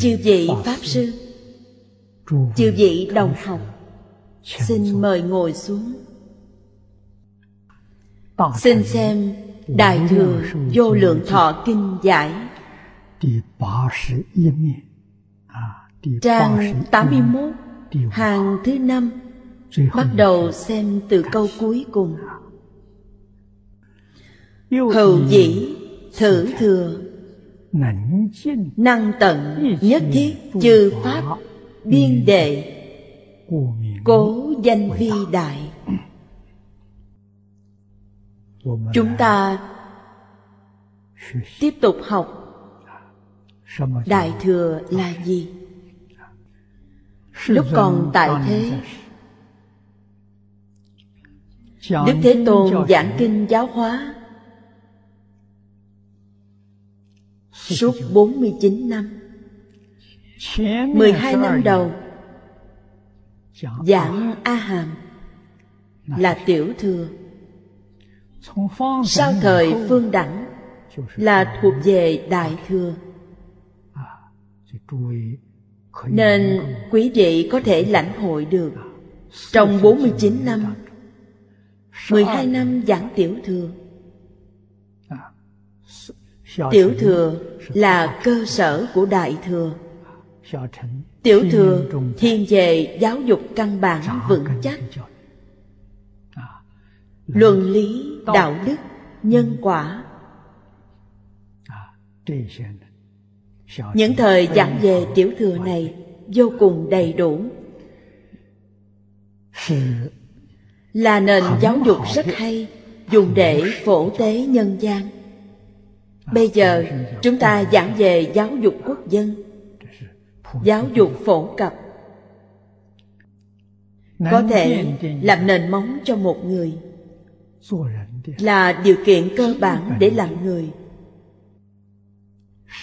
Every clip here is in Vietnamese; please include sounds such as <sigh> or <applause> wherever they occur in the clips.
chư vị pháp sư, chư vị đồng học, xin mời ngồi xuống. Xin xem đại thừa vô lượng thọ kinh giải, trang 81 hàng thứ năm, bắt đầu xem từ câu cuối cùng. Hầu dĩ thử thừa năng tận nhất thiết chư pháp biên đệ cố danh vi đại. Chúng ta tiếp tục học. Đại thừa là gì? Lúc còn tại thế đức thế tôn giảng kinh giáo hóa suốt 49 năm. 12 năm đầu, giảng A Hàm là tiểu thừa. Sau thời phương đẳng là thuộc về đại thừa. Nên quý vị có thể lãnh hội được trong 49 năm. 12 năm giảng tiểu thừa. Tiểu thừa là cơ sở của đại thừa. Tiểu thừa thiên về giáo dục căn bản vững chắc. Luân lý, đạo đức, nhân quả. Những thời giảng về tiểu thừa này vô cùng đầy đủ. Là nền giáo dục rất hay Dùng để phổ tế nhân gian. Bây giờ chúng ta giảng về giáo dục quốc dân, Giáo dục phổ cập. Có thể làm nền móng cho một người Là điều kiện cơ bản để làm người.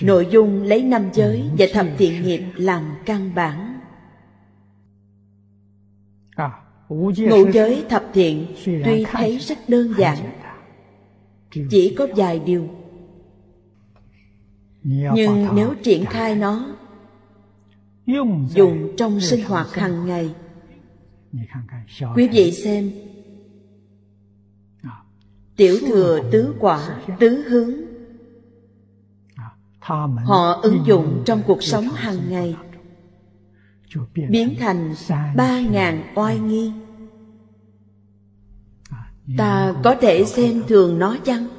Nội dung lấy năm giới và thập thiện nghiệp làm căn bản. Ngũ giới thập thiện tuy thấy rất đơn giản, Chỉ có vài điều nhưng nếu triển khai nó dùng trong sinh hoạt hàng ngày. Quý vị xem. Tiểu thừa tứ quả tứ hướng. Họ ứng dụng trong cuộc sống hàng ngày. biến thành ba ngàn oai nghi. Ta có thể xem thường nó chăng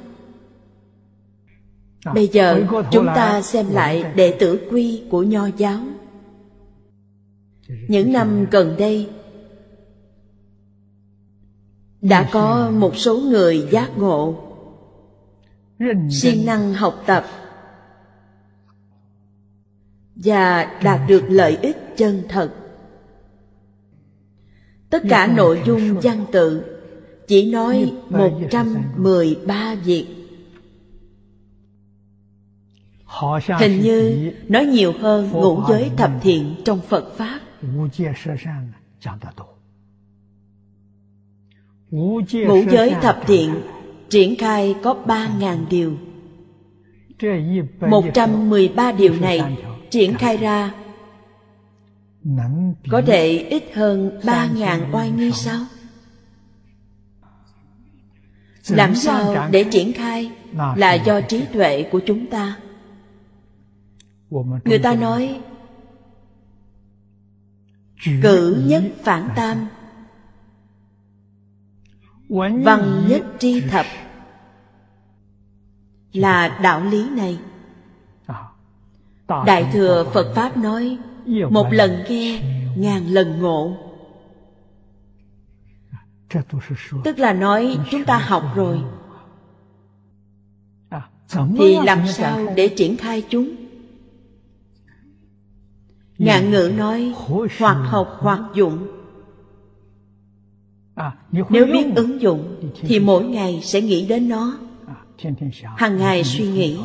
Bây giờ chúng ta xem lại đệ tử quy của Nho giáo. Những năm gần đây Đã có một số người giác ngộ siêng năng học tập Và đạt được lợi ích chân thật. Tất cả nội dung văn tự Chỉ nói 113 việc Hình như nói nhiều hơn ngũ giới thập thiện trong Phật Pháp. Ngũ giới thập thiện triển khai có ba ngàn điều. Một trăm mười ba điều này triển khai ra. Có thể ít hơn ba ngàn oai nghi sao? Làm sao để triển khai là do trí tuệ của chúng ta người ta nói cử nhất phản tam văn nhất tri thập. Là đạo lý này. Đại thừa phật pháp nói một lần nghe ngàn lần ngộ. Tức là nói chúng ta học rồi. Thì làm sao để triển khai chúng Ngạn ngữ nói hoặc học hoặc dụng. Nếu biết ứng dụng Thì mỗi ngày sẽ nghĩ đến nó. Hằng ngày suy nghĩ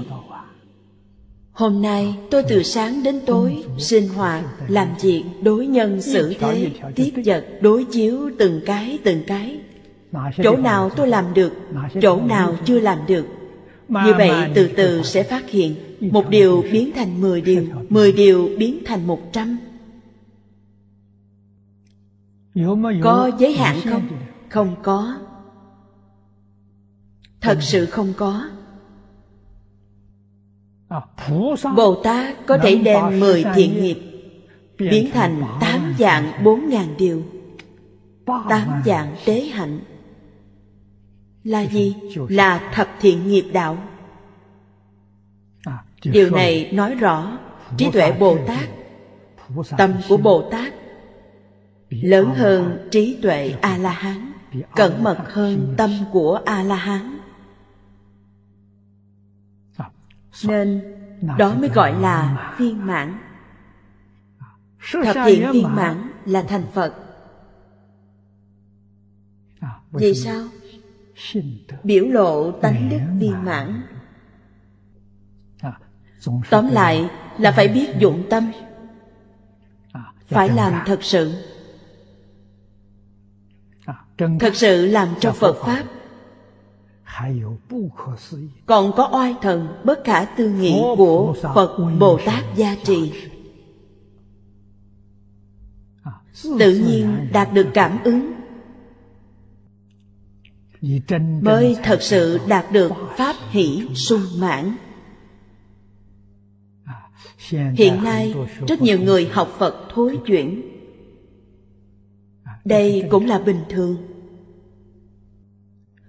Hôm nay tôi từ sáng đến tối Sinh hoạt, làm việc, đối nhân xử thế Tiếp vật, đối chiếu từng cái từng cái. Chỗ nào tôi làm được Chỗ nào chưa làm được. Như vậy từ từ sẽ phát hiện Một điều biến thành mười điều Mười điều biến thành một trăm. Có giới hạn không? Không có. Thật sự không có. Bồ Tát có thể đem mười thiện nghiệp biến thành tám dạng bốn ngàn điều tám dạng tế hạnh là gì? là thập thiện nghiệp đạo. À, điều này nói rõ trí tuệ bồ tát tâm của bồ tát lớn hơn trí tuệ a la hán cẩn mật hơn tâm của a la hán. Nên đó mới gọi là viên mãn. Thập thiện viên mãn là thành phật. Vì sao biểu lộ tánh đức viên mãn. Tóm lại là phải biết dụng tâm. Phải làm thật sự. Thật sự làm trong phật pháp. Còn có oai thần bất khả tư nghị của phật bồ tát gia trì. Tự nhiên đạt được cảm ứng mới thật sự đạt được pháp hỷ sung mãn. Hiện nay, rất nhiều người học phật thối chuyển. Đây cũng là bình thường.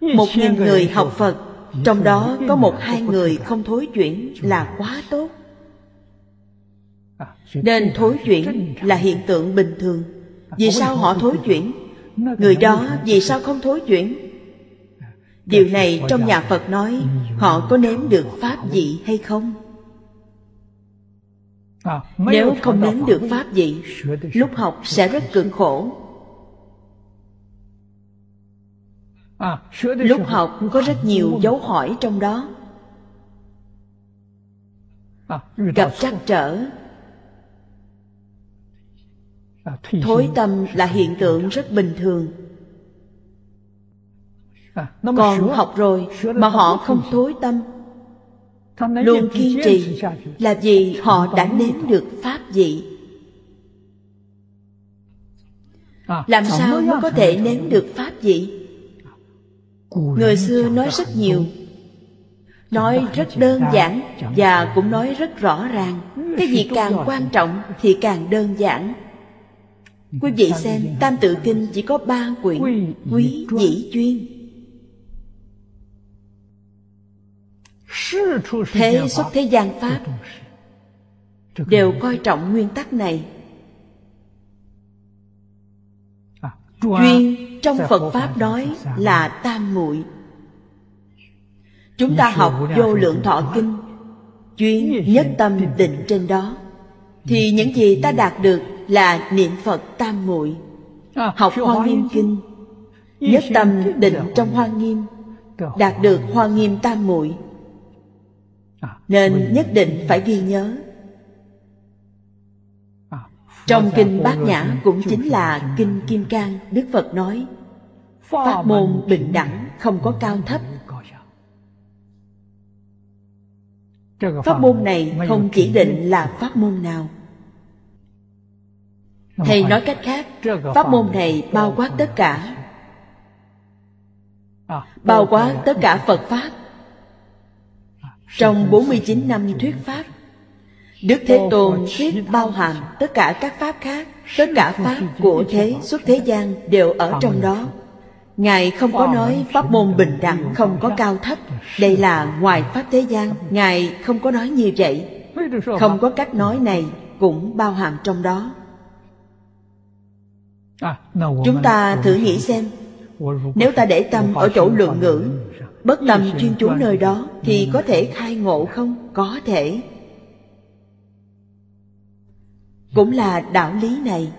Một nghìn người học phật, trong đó có một hai người không thối chuyển là quá tốt. Nên thối chuyển là hiện tượng bình thường. Vì sao họ thối chuyển? Người đó vì sao không thối chuyển? Điều này trong nhà phật nói, họ có nếm được pháp vị hay không? Nếu không nếm được pháp vị, lúc học sẽ rất cực khổ. Lúc học có rất nhiều dấu hỏi trong đó. Gặp trắc trở. Thối tâm là hiện tượng rất bình thường còn học rồi mà họ không thối tâm. Luôn kiên trì là vì họ đã nếm được pháp vị. Làm sao mới có thể nếm được pháp vị? Người xưa nói rất nhiều nói rất đơn giản và cũng nói rất rõ ràng. Cái gì càng quan trọng thì càng đơn giản. Quý vị xem tam tự kinh chỉ có ba quyển quý dĩ chuyên thế xuất thế gian pháp đều coi trọng nguyên tắc này. Chuyên trong phật pháp nói là tam muội. Chúng ta học vô lượng thọ kinh, chuyên nhất tâm định trên đó, thì những gì ta đạt được là niệm phật tam muội. Học hoa nghiêm kinh, nhất tâm định trong hoa nghiêm, đạt được hoa nghiêm tam muội nên nhất định phải ghi nhớ. Trong kinh bát nhã cũng chính là kinh kim cang, đức phật nói, pháp môn bình đẳng, không có cao thấp. Pháp môn này không chỉ định là pháp môn nào. Thầy nói cách khác, pháp môn này bao quát tất cả. Bao quát tất cả phật pháp trong 49 năm thuyết pháp Đức Thế Tôn thuyết bao hàm tất cả các pháp khác Tất cả pháp của thế xuất thế gian đều ở trong đó. Ngài không có nói pháp môn bình đẳng không có cao thấp. Đây là ngoài pháp thế gian Ngài không có nói như vậy. Không có cách nói này cũng bao hàm trong đó. Chúng ta thử nghĩ xem nếu ta để tâm ở chỗ lượng ngữ, Bất tâm chuyên chú nơi đó, Thì có thể khai ngộ không? Có thể. Cũng là đạo lý này.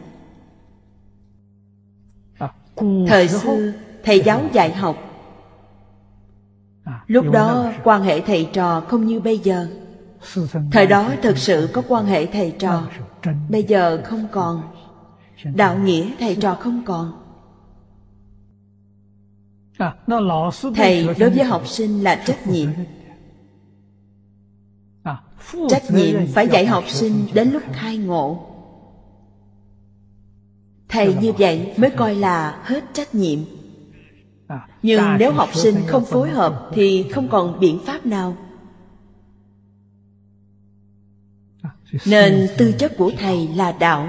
Thời xưa, thầy giáo dạy học. Lúc đó, quan hệ thầy trò không như bây giờ. Thời đó thực sự có quan hệ thầy trò. Bây giờ không còn. Đạo nghĩa thầy trò không còn. Thầy đối với học sinh là trách nhiệm. Trách nhiệm phải dạy học sinh đến lúc khai ngộ. Thầy như vậy mới coi là hết trách nhiệm. Nhưng nếu học sinh không phối hợp thì không còn biện pháp nào. Nên tư chất của thầy là đạo.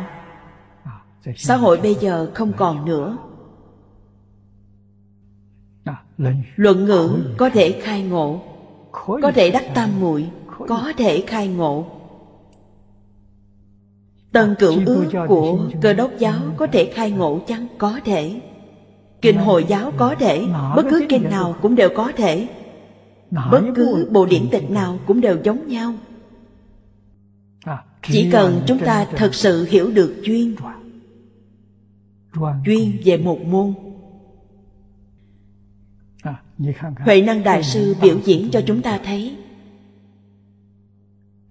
Xã hội bây giờ không còn nữa luận ngữ có thể khai ngộ. Có thể đắc tam muội. Có thể khai ngộ. Tần cửu ước của cơ đốc giáo có thể khai ngộ chăng? Có thể. Kinh hồi giáo có thể. bất cứ kinh nào cũng đều có thể. Bất cứ bộ điển tịch nào cũng đều giống nhau. Chỉ cần chúng ta thật sự hiểu được chuyên. Chuyên về một môn huệ năng đại sư biểu diễn cho chúng ta thấy.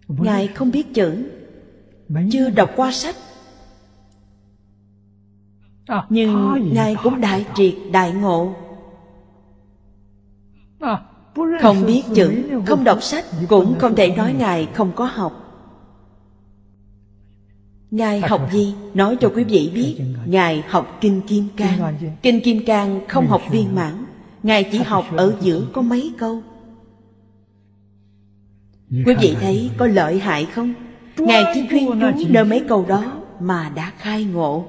Ngài không biết chữ chưa đọc qua sách. Nhưng ngài cũng đại triệt đại ngộ. Không biết chữ không đọc sách cũng không thể nói ngài không có học. Ngài học gì? Nói cho quý vị biết Ngài học Kinh Kim Cang. Kinh Kim Cang không học viên mãn Ngài chỉ học ở giữa có mấy câu? Quý vị thấy có lợi hại không? Ngài chỉ chuyên chú nơi mấy câu đó Mà đã khai ngộ.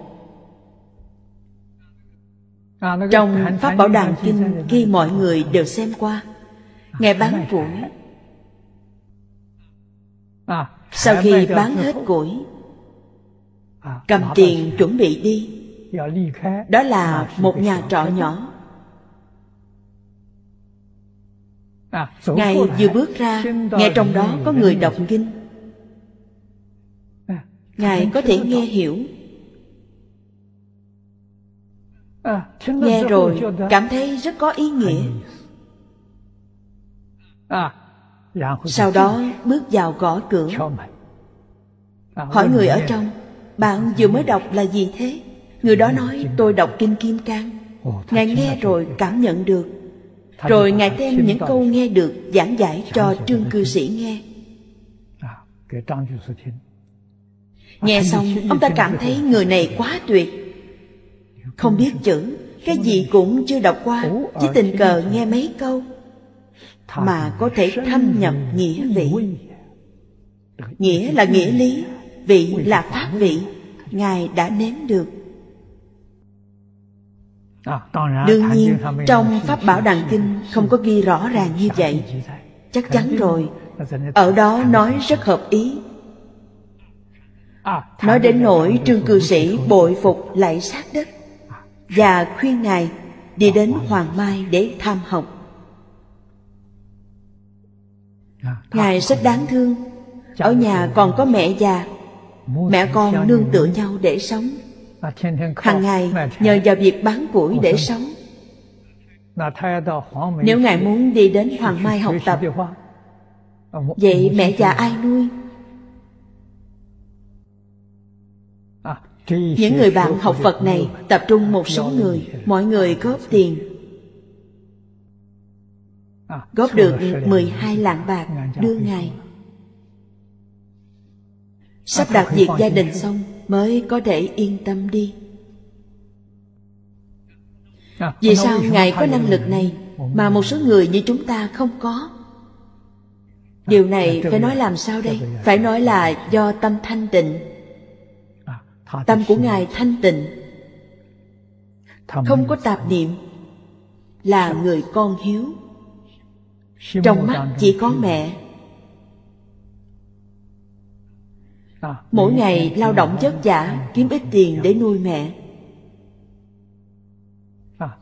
Trong Pháp Bảo Đàn Kinh Khi mọi người đều xem qua Ngài bán củi. Sau khi bán hết củi cầm tiền chuẩn bị đi. Đó là một nhà trọ nhỏ ngài vừa bước ra nghe trong đó có người đọc kinh. Ngài có thể nghe hiểu. Nghe rồi cảm thấy rất có ý nghĩa. Sau đó bước vào gõ cửa. Hỏi người ở trong bạn vừa mới đọc là gì thế? Người đó nói tôi đọc Kinh Kim Cang. Ngài nghe rồi cảm nhận được Rồi Ngài đem những câu nghe được giảng giải cho trương cư sĩ nghe. Nghe xong ông ta cảm thấy người này quá tuyệt. Không biết chữ Cái gì cũng chưa đọc qua Chỉ tình cờ nghe mấy câu Mà có thể thâm nhập nghĩa vị. Nghĩa là nghĩa lý vị là pháp vị ngài đã nếm được đương nhiên trong pháp bảo đàn kinh không có ghi rõ ràng như vậy. chắc chắn rồi. ở đó nói rất hợp ý. Nói đến nỗi trương cư sĩ bội phục lạy sát đất và khuyên ngài đi đến hoàng mai để tham học. Ngài rất đáng thương. Ở nhà còn có mẹ già. Mẹ con nương tựa nhau để sống Hằng ngày nhờ vào việc bán củi để sống. Nếu Ngài muốn đi đến Hoàng Mai học tập Vậy mẹ già ai nuôi? Những người bạn học Phật này tập trung một số người Mọi người góp tiền. Góp được 12 lạng bạc đưa Ngài. Sắp đặt việc gia đình xong Mới có thể yên tâm đi. Vì sao Ngài có năng lực này Mà một số người như chúng ta không có? Điều này phải nói làm sao đây? Phải nói là do tâm thanh tịnh. Tâm của Ngài thanh tịnh. Không có tạp niệm Là người con hiếu. Trong mắt chỉ có mẹ mỗi ngày lao động vất vả, kiếm ít tiền để nuôi mẹ.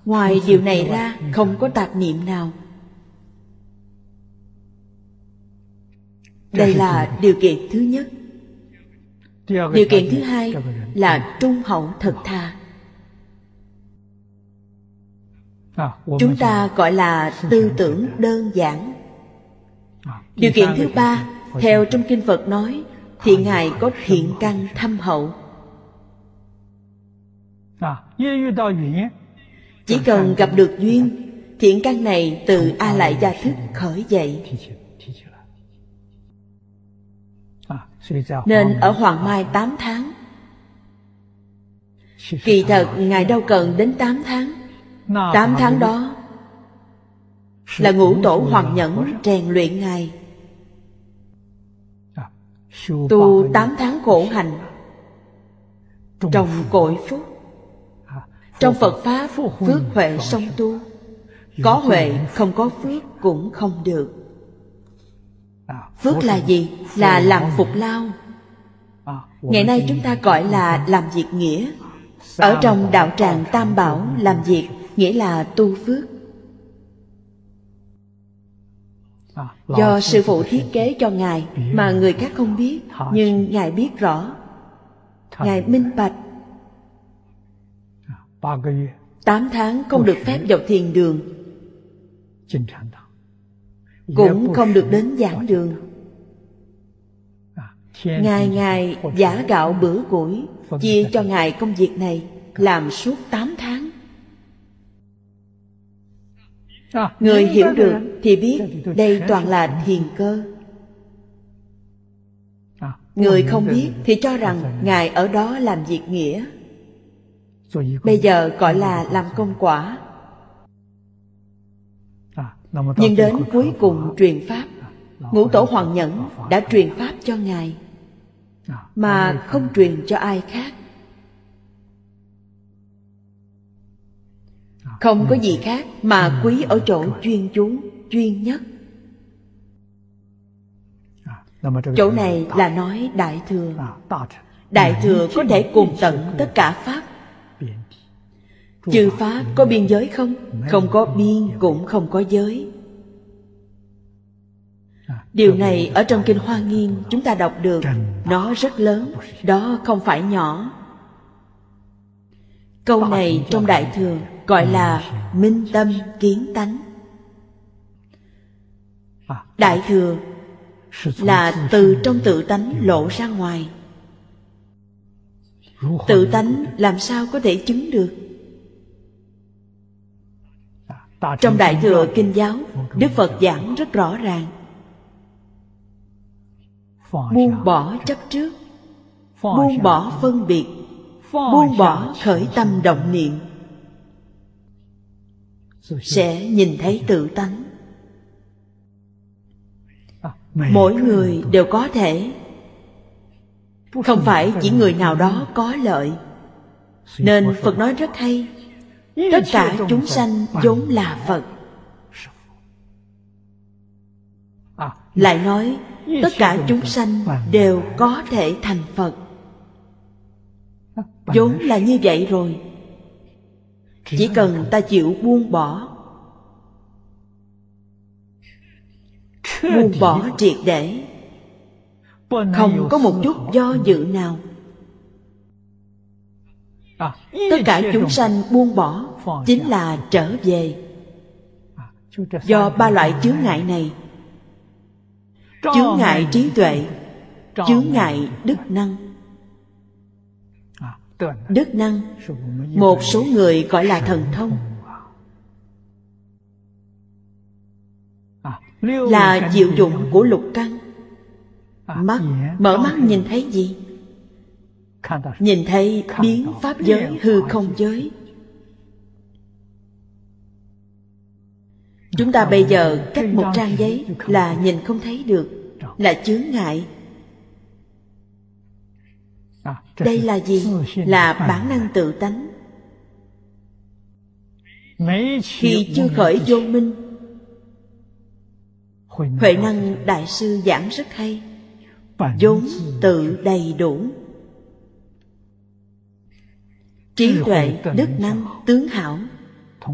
Ngoài điều này ra, không có tạp niệm nào. Đây là điều kiện thứ nhất. Điều kiện thứ hai là trung hậu thật thà chúng ta gọi là tư tưởng đơn giản. Điều kiện thứ ba, theo trong kinh phật nói thì ngài có thiện căn thâm hậu. Chỉ cần gặp được duyên thiện căn này từ a lại gia thức khởi dậy Nên ở Hoàng Mai 8 tháng. Kỳ thật Ngài đâu cần đến 8 tháng. 8 tháng đó Là ngũ tổ hoàng nhẫn rèn luyện Ngài Tu 8 tháng khổ hạnh Trồng cội phúc Trong Phật Pháp Phước huệ song tu. Có huệ không có phước cũng không được. Phước là gì? Là làm phục lao. Ngày nay chúng ta gọi là làm việc nghĩa. Ở trong đạo tràng Tam Bảo làm việc nghĩa là tu phước Do sư phụ thiết kế cho Ngài mà người khác không biết Nhưng Ngài. Biết rõ. Ngài minh bạch. Tám tháng không được phép vào thiền đường. Cũng không được đến giảng đường. Ngày ngày giả gạo bữa củi Chia cho Ngài công việc này Làm suốt tám tháng Người hiểu được thì biết đây toàn là thiền cơ. Người không biết thì cho rằng Ngài ở đó làm việc nghĩa. Bây giờ gọi là làm công quả. Nhưng đến cuối cùng truyền Pháp Ngũ Tổ Hoàng Nhẫn đã truyền Pháp cho Ngài. Mà không truyền cho ai khác Không có gì khác mà quý ở chỗ chuyên chú, chuyên nhất. Chỗ này là nói Đại Thừa. Đại Thừa có thể cùng tận tất cả Pháp. Chư Pháp có biên giới không? Không có biên cũng không có giới. Điều này ở trong Kinh Hoa Nghiêm chúng ta đọc được. Nó rất lớn, đó không phải nhỏ Câu này trong Đại Thừa gọi là minh tâm kiến tánh. Đại thừa là từ trong tự tánh lộ ra ngoài. Tự tánh làm sao có thể chứng được? Trong đại thừa kinh giáo đức phật giảng rất rõ ràng. Buông bỏ chấp trước buông bỏ phân biệt buông bỏ khởi tâm động niệm. Sẽ nhìn thấy tự tánh. Mỗi người đều có thể. Không phải chỉ người nào đó có lợi. Nên phật nói rất hay. Tất cả chúng sanh vốn là phật. Lại nói tất cả chúng sanh đều có thể thành phật vốn là như vậy rồi. Chỉ cần ta chịu buông bỏ. Buông bỏ triệt để. Không có một chút do dự nào. Tất cả chúng sanh buông bỏ chính là trở về. Do ba loại chướng ngại này. Chướng ngại trí tuệ chướng ngại đức năng đức năng, một số người gọi là thần thông. Là diệu dụng của lục căn. Mắt, mở mắt nhìn thấy gì? Nhìn thấy biến pháp giới, hư không giới. Chúng ta bây giờ cách một trang giấy là nhìn không thấy được, là chướng ngại đây là gì？là bản năng tự tánh。khi chưa khởi vô minh huệ năng đại sư giảng rất hay vốn tự đầy đủ。trí tuệ đức năng tướng hảo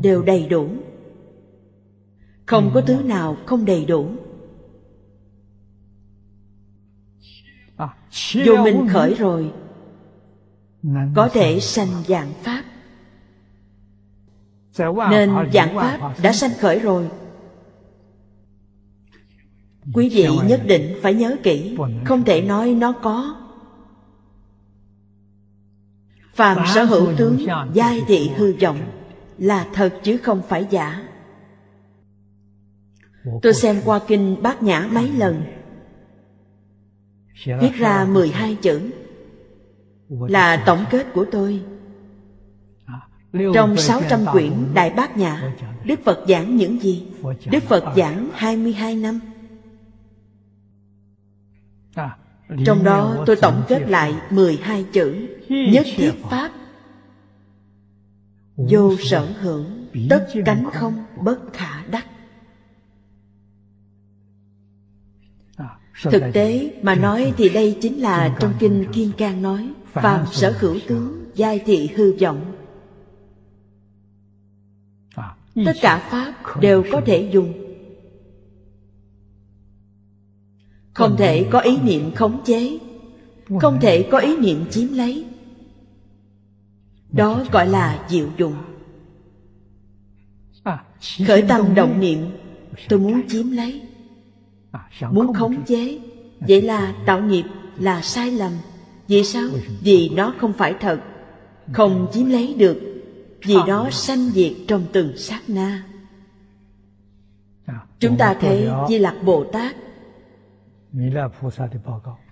đều đầy đủ。không có thứ nào không đầy đủ。Vô minh khởi rồi có thể sanh dạng pháp. Nên dạng pháp đã sanh khởi rồi. Quý vị nhất định phải nhớ kỹ không thể nói nó có. Phàm sở hữu tướng giai thị hư vọng là thật chứ không phải giả. Tôi xem qua kinh bát nhã mấy lần. Viết ra 12 chữ Là tổng kết của tôi. Trong 600 quyển Đại Bát Nhã Đức Phật giảng những gì? Đức Phật giảng 22 năm. Trong đó tôi tổng kết lại 12 chữ Nhất thiết Pháp. Vô sở hưởng Tất cánh không bất khả đắc. Thực tế mà nói thì đây chính là trong Kinh Kiên Cang nói Phàm sở hữu tướng, giai thị hư vọng. Tất cả Pháp đều có thể dùng. Không thể có ý niệm khống chế. Không thể có ý niệm chiếm lấy. Đó gọi là diệu dụng. Khởi tâm động niệm Tôi muốn chiếm lấy. Muốn khống chế. Vậy là tạo nghiệp là sai lầm Vì sao? Vì nó không phải thật. Không chiếm lấy được. Vì nó sanh diệt trong từng sát na. Chúng ta thấy Di Lặc Bồ Tát.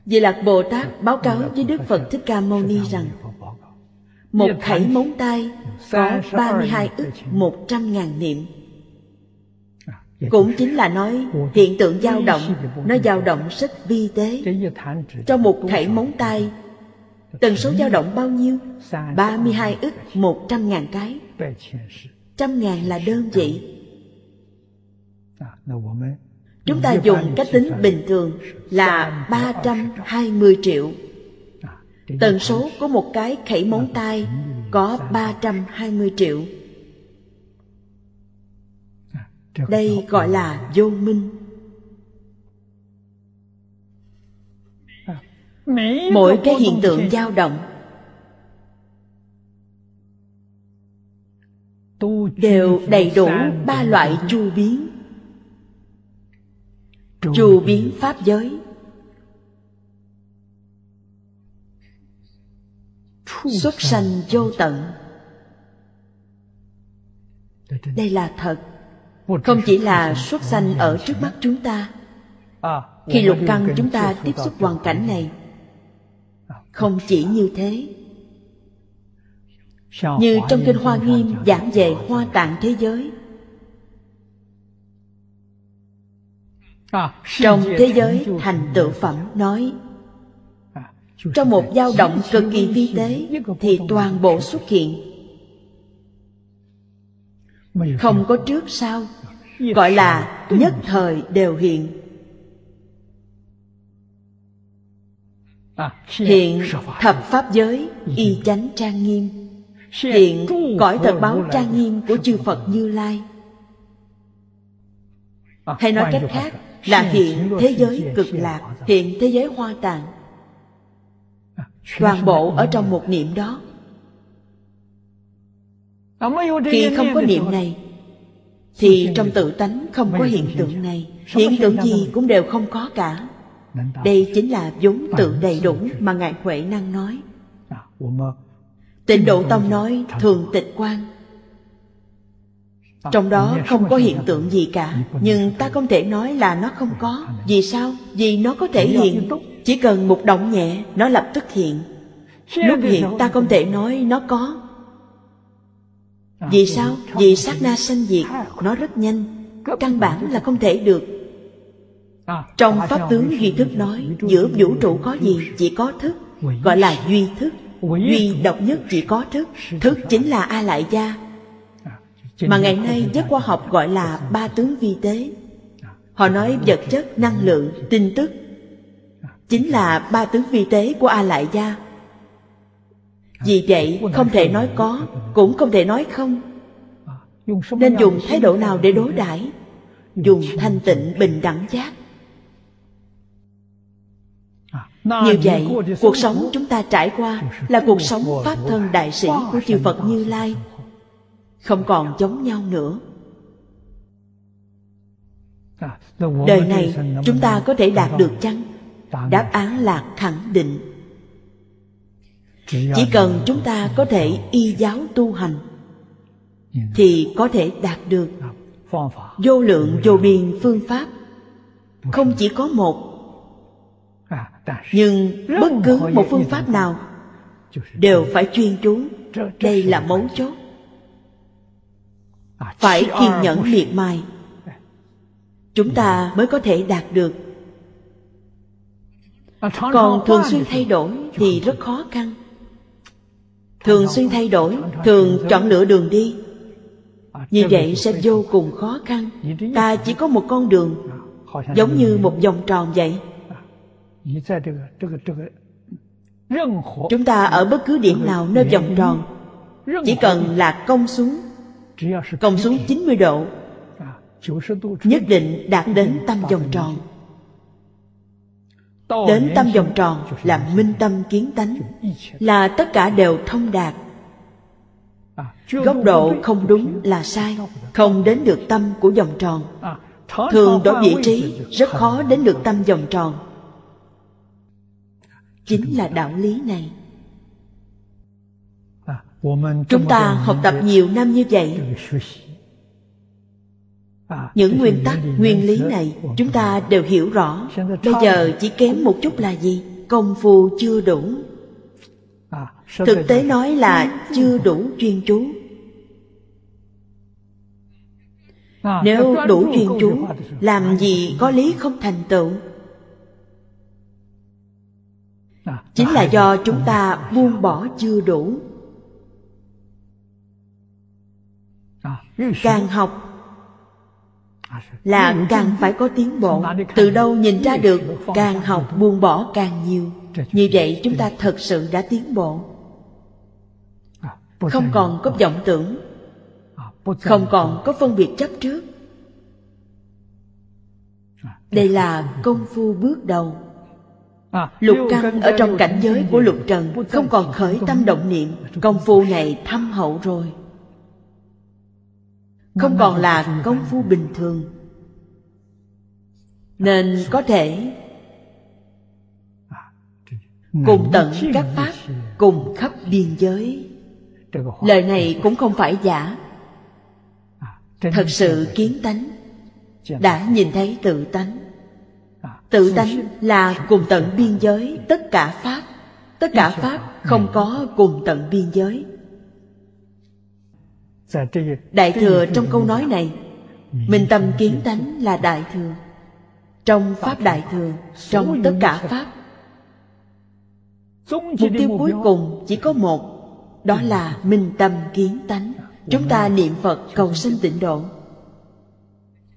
Di Lặc Bồ Tát báo cáo với Đức Phật Thích Ca Mâu Ni rằng Một khẩy móng tay có 32 ức 100 ngàn niệm. Cũng chính là nói hiện tượng dao động nó dao động rất vi tế trong một thảy móng tay tần số dao động bao nhiêu? 32 ức 100 ngàn cái. Trăm ngàn là đơn vị. Chúng ta dùng cách tính bình thường là 320 triệu. Tần số của một cái khẩy móng tay có 320 triệu. Đây gọi là vô minh. Mỗi cái hiện tượng dao động đều đầy đủ ba loại chu biến. Chu biến pháp giới. Xuất sanh. vô tận. Đây là thật. Không chỉ là xuất sanh ở trước mắt chúng ta khi lục căn chúng ta tiếp xúc hoàn cảnh này không chỉ như thế. Như trong kinh hoa nghiêm giảng về hoa tạng thế giới. Trong thế giới thành tựu phẩm nói trong một dao động cực kỳ vi tế thì toàn bộ xuất hiện. Không có trước sau gọi là nhất thời đều hiện hiện thập pháp giới y chánh trang nghiêm. Hiện cõi thật báo trang nghiêm của chư phật như lai. Hay nói cách khác là hiện thế giới cực lạc hiện thế giới hoa tạng toàn bộ ở trong một niệm đó. Khi không có niệm này thì trong tự tánh không có hiện tượng này. Hiện tượng gì cũng đều không có cả đây chính là vốn tự đầy đủ mà ngài huệ năng nói. Tịnh độ tông nói thường tịch quan. Trong đó không có hiện tượng gì cả nhưng ta không thể nói là nó không có. vì sao? Vì nó có thể hiện. chỉ cần một động nhẹ nó lập tức hiện. Lúc hiện ta không thể nói nó có. Vì sao? Vì sát na sanh diệt Nó rất nhanh. Căn bản là không thể được trong Pháp tướng duy thức nói Giữa vũ trụ có gì? Chỉ có thức Gọi là duy thức. Duy độc nhất chỉ có thức Thức chính là A Lại Gia. Mà ngày nay giới khoa học gọi là ba tướng vi tế. Họ nói vật chất, năng lượng, tin tức Chính là ba tướng vi tế của A Lại Gia. Vì vậy không thể nói có Cũng không thể nói không. Nên dùng thái độ nào để đối đãi? Dùng thanh tịnh bình đẳng giác. Như vậy, cuộc sống chúng ta trải qua là cuộc sống Pháp thân đại sĩ của chư Phật Như Lai. Không còn giống nhau nữa. Đời này chúng ta có thể đạt được chăng? Đáp án là khẳng định. Chỉ cần chúng ta có thể y giáo tu hành thì có thể đạt được. Vô lượng vô biên phương pháp. Không chỉ có một nhưng bất cứ một phương pháp nào đều phải chuyên chú. đây là mấu chốt. phải kiên nhẫn miệt mài. Chúng ta mới có thể đạt được. Còn thường xuyên thay đổi thì rất khó khăn. Thường xuyên thay đổi thường chọn lựa đường đi. như vậy sẽ vô cùng khó khăn. Ta chỉ có một con đường giống như một vòng tròn vậy chúng ta ở bất cứ điểm nào nơi vòng tròn chỉ cần là công xuống công xuống 90 độ nhất định đạt đến tâm vòng tròn。đến tâm vòng tròn là minh tâm kiến tánh là tất cả đều thông đạt。góc độ không đúng là sai không đến được tâm của vòng tròn。thường đổi vị trí rất khó đến được tâm vòng tròn chính là đạo lý này. Chúng ta học tập nhiều năm như vậy. những nguyên tắc nguyên lý này chúng ta đều hiểu rõ. Bây giờ chỉ kém một chút là gì? Công phu chưa đủ. Thực tế nói là chưa đủ chuyên chú. Nếu đủ chuyên chú làm gì có lý không thành tựu chính là do chúng ta buông bỏ chưa đủ. Càng học là càng phải có tiến bộ. Từ đâu nhìn ra được càng học buông bỏ càng nhiều. Như vậy chúng ta thật sự đã tiến bộ. Không còn có vọng tưởng. Không còn có phân biệt chấp trước. Đây là công phu bước đầu lục căn ở trong cảnh giới của lục trần không còn khởi tâm động niệm. công phu này thâm hậu rồi. Không còn là công phu bình thường. Nên có thể cùng tận các pháp cùng khắp biên giới. Lời này cũng không phải giả. Thật sự kiến tánh. Đã nhìn thấy tự tánh tự tánh là cùng tận biên giới tất cả pháp tất cả pháp không có cùng tận biên giới. Đại thừa trong câu nói này minh tâm kiến tánh là đại thừa. Trong pháp đại thừa trong tất cả pháp. Mục tiêu cuối cùng chỉ có một đó là minh tâm kiến tánh. Chúng ta niệm phật cầu sinh tịnh độ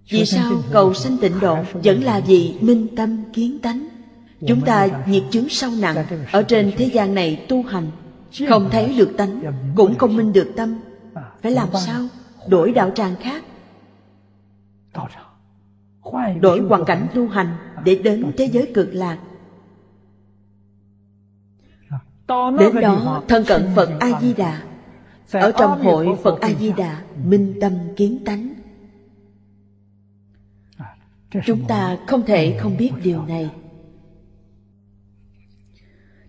vì sao cầu sinh tịnh độ vẫn là vì minh tâm kiến tánh? Chúng ta nhiệt chướng sâu nặng ở trên thế gian này tu hành không thấy được tánh cũng không minh được tâm. Phải làm sao? Đổi đạo tràng khác. Đổi hoàn cảnh tu hành để đến thế giới cực lạc. Đến đó thân cận phật a di đà. Ở trong hội phật a di đà minh tâm kiến tánh chúng ta không thể không biết điều này.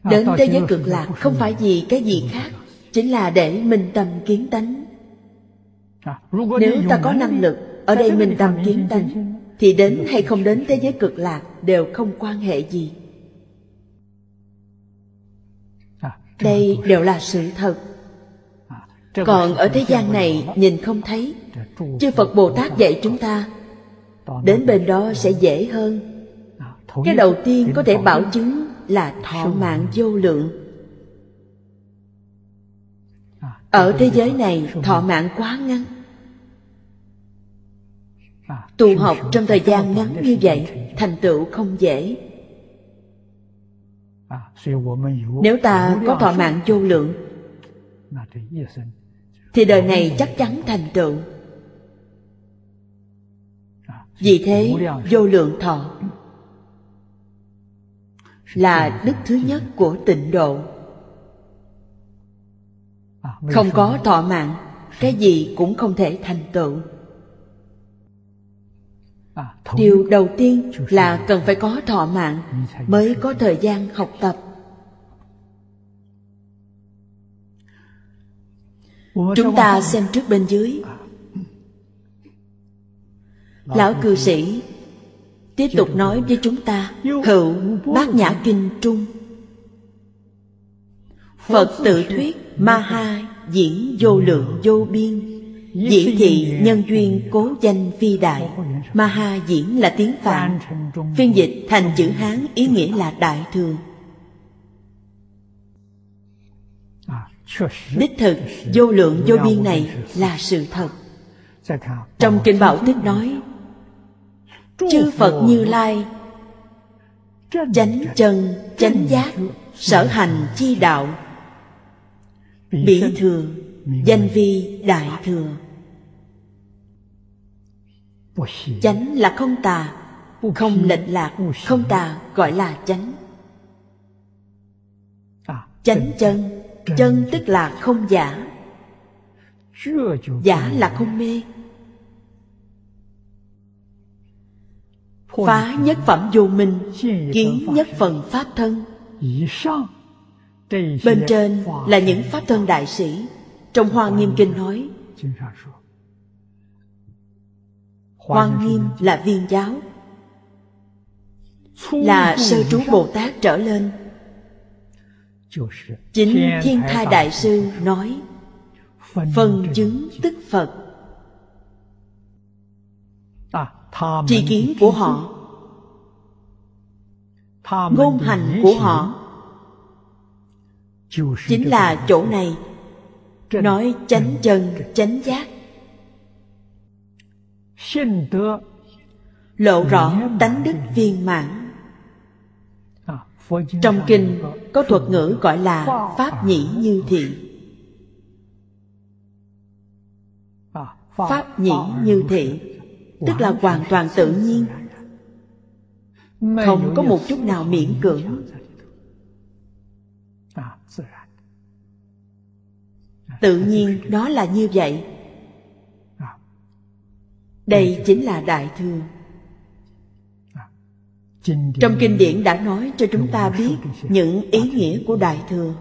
Đến thế giới cực lạc không phải vì cái gì khác, chính là để minh tâm kiến tánh. Nếu ta có năng lực ở đây minh tâm kiến tánh, thì đến hay không đến thế giới cực lạc đều không quan hệ gì. Đây đều là sự thật. Còn ở thế gian này nhìn không thấy, chư phật bồ tát dạy chúng ta đến bên đó sẽ dễ hơn. Cái đầu tiên có thể bảo chứng là thọ mạng vô lượng. Ở thế giới này, thọ mạng quá ngắn. Tu học trong thời gian ngắn như vậy, thành tựu không dễ. Nếu ta có thọ mạng vô lượng, thì đời này chắc chắn thành tựu vì thế vô lượng thọ là đức thứ nhất của tịnh độ. Không có thọ mạng cái gì cũng không thể thành tựu. Điều đầu tiên là cần phải có thọ mạng mới có thời gian học tập. Chúng ta xem trước bên dưới lão cư sĩ Tiếp tục nói với chúng ta Hữu Bát Nhã Kinh Trung. Phật tự thuyết. Ma Ha diễn vô lượng vô biên. Dĩ thị nhân duyên cố danh phi đại. Ma Ha diễn là tiếng Phạn. Phiên dịch thành chữ Hán ý nghĩa là đại thừa. Đích thực vô lượng vô biên này là sự thật. Trong Kinh Bảo Tích nói Chư Phật Như Lai Chánh chân, chánh giác Sở hành chi đạo. Bỉ thừa, danh vi đại thừa. Chánh là không tà Không lệch lạc, không tà gọi là chánh. Chánh chân, chân tức là không giả. Giả là không mê Phá nhất phẩm vô minh, Kiến nhất phần pháp thân. Bên trên là những pháp thân đại sĩ. Trong Hoa Nghiêm Kinh nói, Hoa Nghiêm là viên giáo, Là sơ trú Bồ Tát trở lên. Chính Thiên Thai Đại Sư nói, Phần chứng tức Phật tri kiến của họ. Ngôn hành của họ. Chính là chỗ này. Nói chánh chân chánh giác. Lộ rõ tánh đức viên mãn. Trong kinh có thuật ngữ gọi là pháp nhĩ như thị. Pháp nhĩ như thị tức là hoàn toàn tự nhiên. Không có một chút nào miễn cưỡng. Tự nhiên đó là như vậy. Đây chính là đại thừa. Trong kinh điển đã nói cho chúng ta biết những ý nghĩa của đại thừa.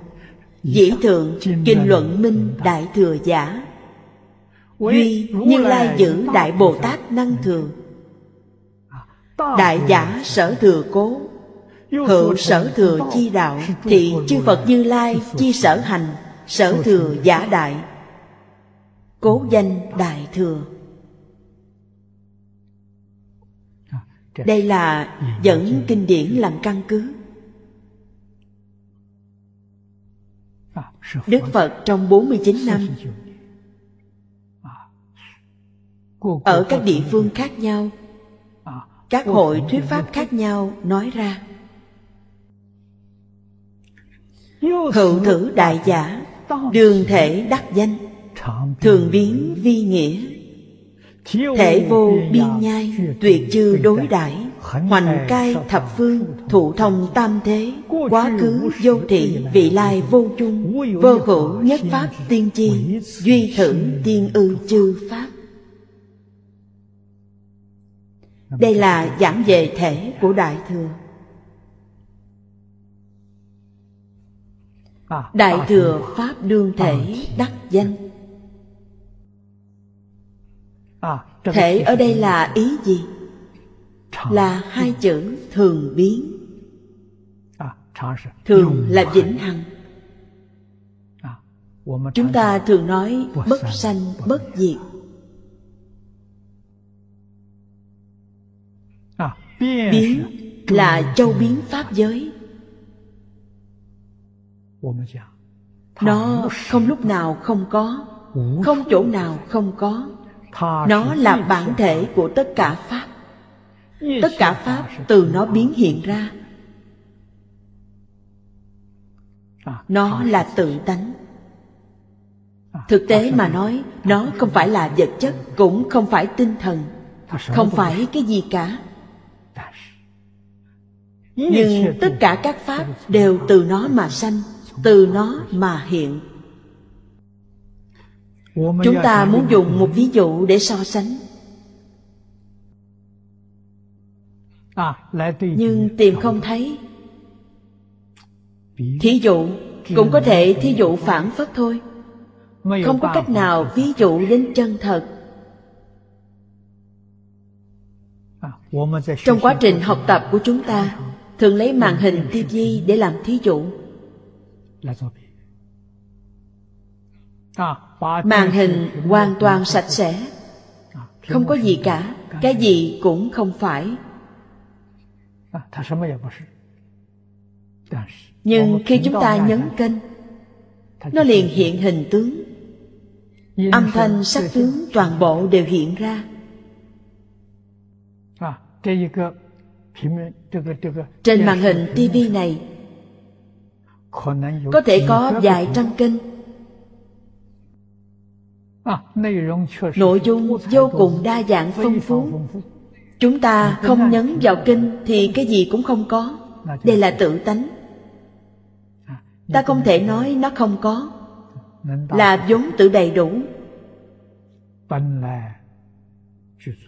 Dĩ thượng, kinh luận minh đại thừa giả duy như lai giữ đại bồ tát năng thừa đại giả sở thừa cố hữu sở thừa chi đạo thì chư phật như lai chi sở hành sở thừa giả đại cố danh đại thừa đây là dẫn kinh điển làm căn cứ Đức Phật trong 49 năm ở các địa phương khác nhau. Các hội thuyết pháp khác nhau nói ra. Hữu thử đại giả đường thể đắc danh thường biến vi nghĩa. Thể vô biên nhai tuyệt chư đối đãi hoành cai thập phương thụ thông tam thế quá khứ vô thị vị lai vô chung vô hữu nhất pháp tiên chi duy thử tiên ư chư pháp đây là giảng về thể của đại thừa. Đại thừa pháp đương thể đắc danh. Thể ở đây là ý gì? Là hai chữ thường biến. Thường là vĩnh hằng. Chúng ta thường nói bất sanh, bất diệt. Biến là châu biến pháp giới. Nó không lúc nào không có không chỗ nào không có. Nó là bản thể của tất cả pháp. Tất cả pháp từ nó biến hiện ra. Nó là tự tánh. Thực tế mà nói nó không phải là vật chất cũng không phải tinh thần không phải cái gì cả nhưng tất cả các pháp đều từ nó mà sanh, từ nó mà hiện. Chúng ta muốn dùng một ví dụ để so sánh. Nhưng tìm không thấy. Thí dụ, cũng có thể thí dụ phản phất thôi. Không có cách nào ví dụ đến chân thật. Trong quá trình học tập của chúng ta thường lấy màn hình TV để làm thí dụ. Màn hình hoàn toàn sạch sẽ. Không có gì cả. Cái gì cũng không phải. Nhưng khi chúng ta nhấn kênh, nó liền hiện hình tướng. Âm thanh, sắc tướng toàn bộ đều hiện ra trên màn hình TV này có thể có vài trăm kênh. Nội dung vô cùng đa dạng phong phú. chúng ta không nhấn vào kinh thì cái gì cũng không có. Đây là tự tánh. Ta không thể nói nó không có. Là vốn tự đầy đủ.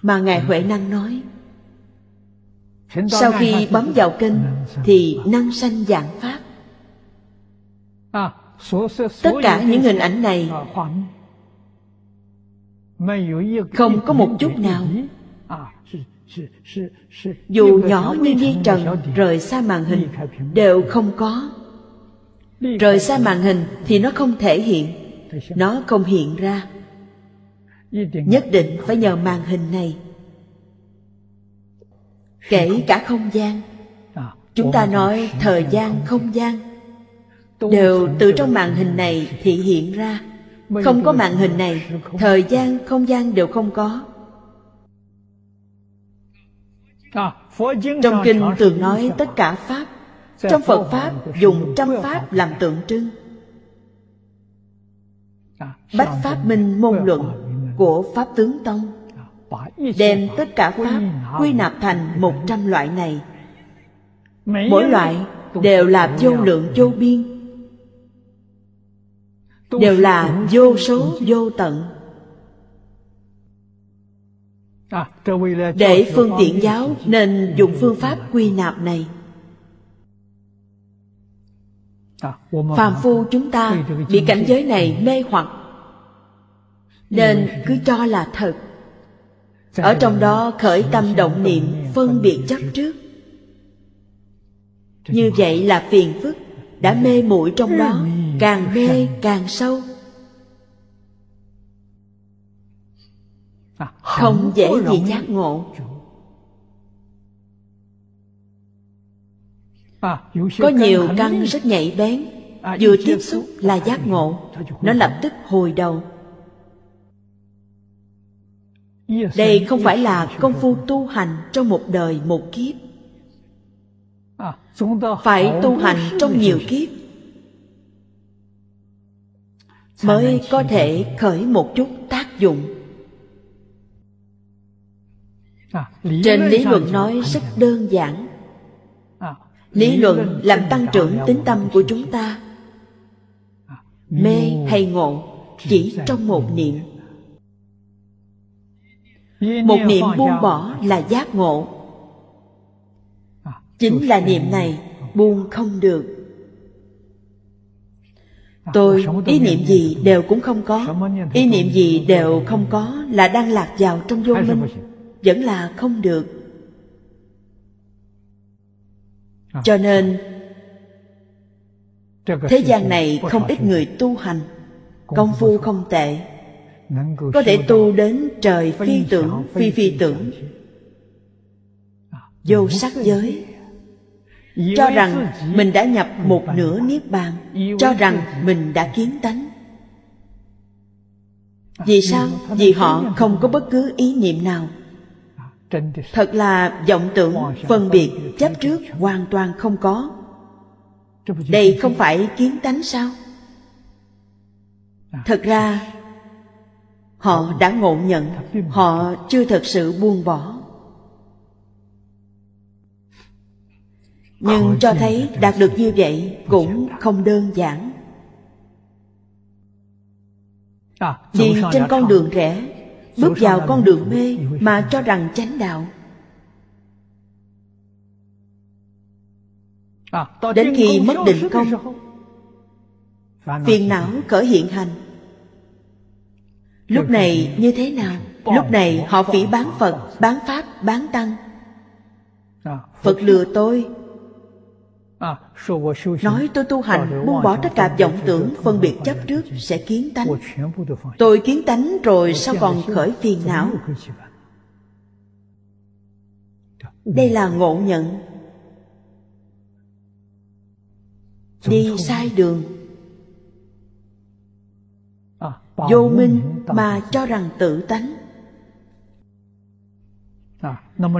Mà ngài huệ năng nói sau khi bấm vào kinh thì năng sanh dạng pháp. Tất cả những hình ảnh này không có một chút nào. dù nhỏ như viên trần rời xa màn hình đều không có. Rời xa màn hình thì nó không thể hiện. Nó không hiện ra. Nhất định phải nhờ màn hình này kể cả không gian. Chúng ta nói thời gian không gian. Đều từ trong màn hình này thị hiện ra. Không có màn hình này thời gian. không gian đều không có. Trong kinh thường nói tất cả pháp trong phật pháp dùng trăm pháp làm tượng trưng. Bách pháp minh môn luận của pháp tướng tông đem tất cả pháp quy nạp thành một trăm loại này. Mỗi loại đều là vô lượng, vô biên. Đều là vô số, vô tận. Để phương tiện giáo nên dùng phương pháp quy nạp này. Phàm phu chúng ta bị cảnh giới này mê hoặc, nên cứ cho là thật ở trong đó khởi tâm động niệm, phân biệt chấp trước. Như vậy là phiền phức, đã mê muội trong đó, càng mê càng sâu. Không dễ gì giác ngộ. Có nhiều căn rất nhạy bén, vừa tiếp xúc là giác ngộ, nó lập tức hồi đầu đây không phải là công phu tu hành trong một đời một kiếp. Phải tu hành trong nhiều kiếp. Mới có thể khởi một chút tác dụng. Trên lý luận nói rất đơn giản. Lý luận làm tăng trưởng tính tâm của chúng ta. Mê hay ngộ chỉ trong một niệm một niệm buông bỏ là giác ngộ. Chính là niệm này buông không được. Tôi ý niệm gì đều cũng không có. Ý niệm gì đều không có là đang lạc vào trong vô minh vẫn là không được. Cho nên thế gian này không ít người tu hành công phu không tệ có thể tu đến trời phi tưởng phi phi tưởng. vô sắc giới. Cho rằng mình đã nhập một nửa niết bàn. Cho rằng mình đã kiến tánh. Vì sao? Vì họ không có bất cứ ý niệm nào. Thật là vọng tưởng phân biệt chấp trước hoàn toàn không có. Đây không phải kiến tánh sao? Thật ra họ đã ngộ nhận họ chưa thật sự buông bỏ. Nhưng cho thấy đạt được như vậy cũng không đơn giản. Đi trên con đường rẽ bước vào con đường mê mà cho rằng chánh đạo. Đến khi mất định công phiền não khởi hiện hành lúc này như thế nào? Lúc này họ phỉ bán phật, bán pháp, bán tăng. Phật lừa tôi. Nói tôi tu hành, buông bỏ tất cả vọng tưởng, phân biệt chấp trước sẽ kiến tánh. Tôi kiến tánh rồi sao còn khởi phiền não? Đây là ngộ nhận. Đi sai đường vô minh mà cho rằng tự tánh.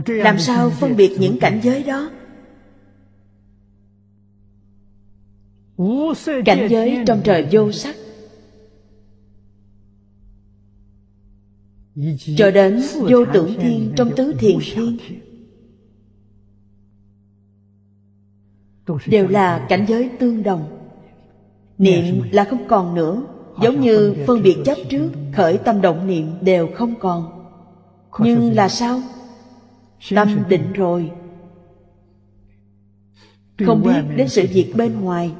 Làm sao phân biệt những cảnh giới đó? Cảnh giới trong trời vô sắc. Cho đến vô tưởng thiên trong tứ thiền thiên. Đều là cảnh giới tương đồng. Niệm là không còn nữa giống như phân biệt chấp trước, khởi tâm động niệm đều không còn. Nhưng là sao? Tâm định rồi. Không biết đến sự việc bên ngoài.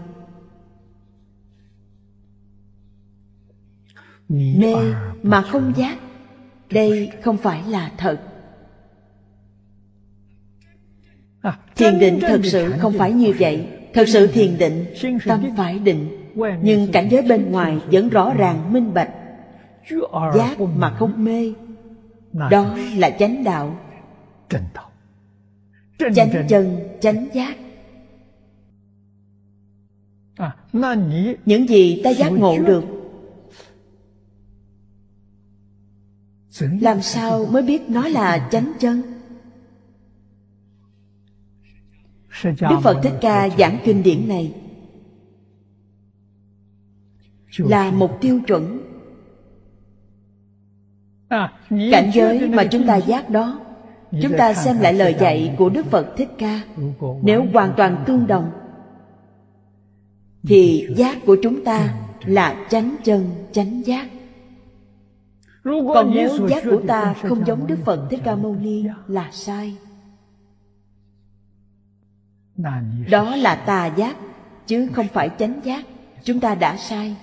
Mê mà không giác, đây không phải là thật. Thiền định thật sự không phải như vậy. Thật sự thiền định, tâm phải định nhưng cảnh giới bên ngoài vẫn rõ ràng minh bạch. Giác mà không mê. Đó là chánh đạo. Chánh chân chánh giác. Những gì ta giác ngộ được. Làm sao mới biết nó là chánh chân? đức phật thích ca giảng kinh điển này là một tiêu chuẩn. Cảnh giới mà chúng ta giác đó chúng ta xem lại lời dạy của đức phật thích ca. Nếu hoàn toàn tương đồng thì giác của chúng ta là chánh chân chánh giác. Còn nếu giác của ta không giống đức phật thích ca mâu ni là sai. Đó là tà giác chứ không phải chánh giác. Chúng ta đã sai